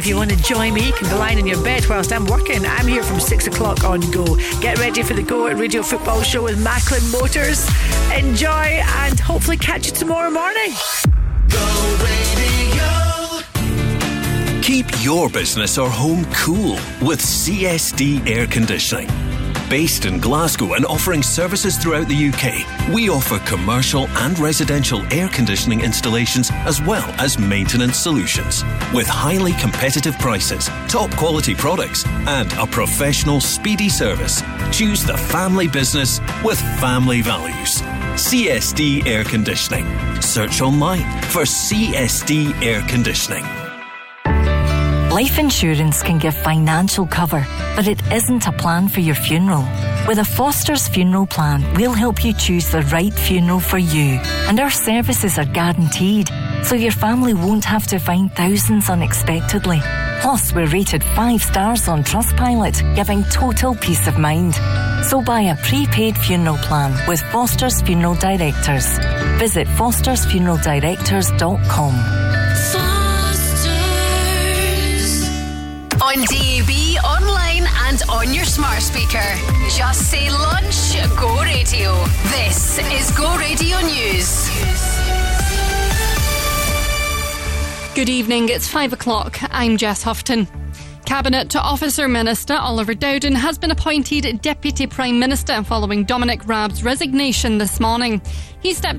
If you want to join me, you can be lying in your bed whilst I'm working. I'm here from six o'clock on Go. Get ready for the Go at Radio Football Show with Macklin Motors. Enjoy and hopefully catch you tomorrow morning. Go Radio. Keep your business or home cool with CSD Air Conditioning. Based in Glasgow and offering services throughout the UK, we offer commercial and residential air conditioning installations as well as maintenance solutions. With highly competitive prices, top quality products, and a professional, speedy service, choose the family business with family values. CSD Air Conditioning. Search online for CSD Air Conditioning. Life insurance can give financial cover, but it isn't a plan for your funeral. With a Foster's funeral plan, we'll help you choose the right funeral for you. And our services are guaranteed, so your family won't have to find thousands unexpectedly. Plus, we're rated five stars on Trustpilot, giving total peace of mind. So buy a prepaid funeral plan with Foster's Funeral Directors. Visit fostersfuneraldirectors.com. On DAB, online, and on your smart speaker. Just say lunch, Go Radio. This is Go Radio News. Good evening, it's five o'clock. I'm Jess Houghton. Cabinet to Officer Minister Oliver Dowden has been appointed Deputy Prime Minister following Dominic Raab's resignation this morning. He stepped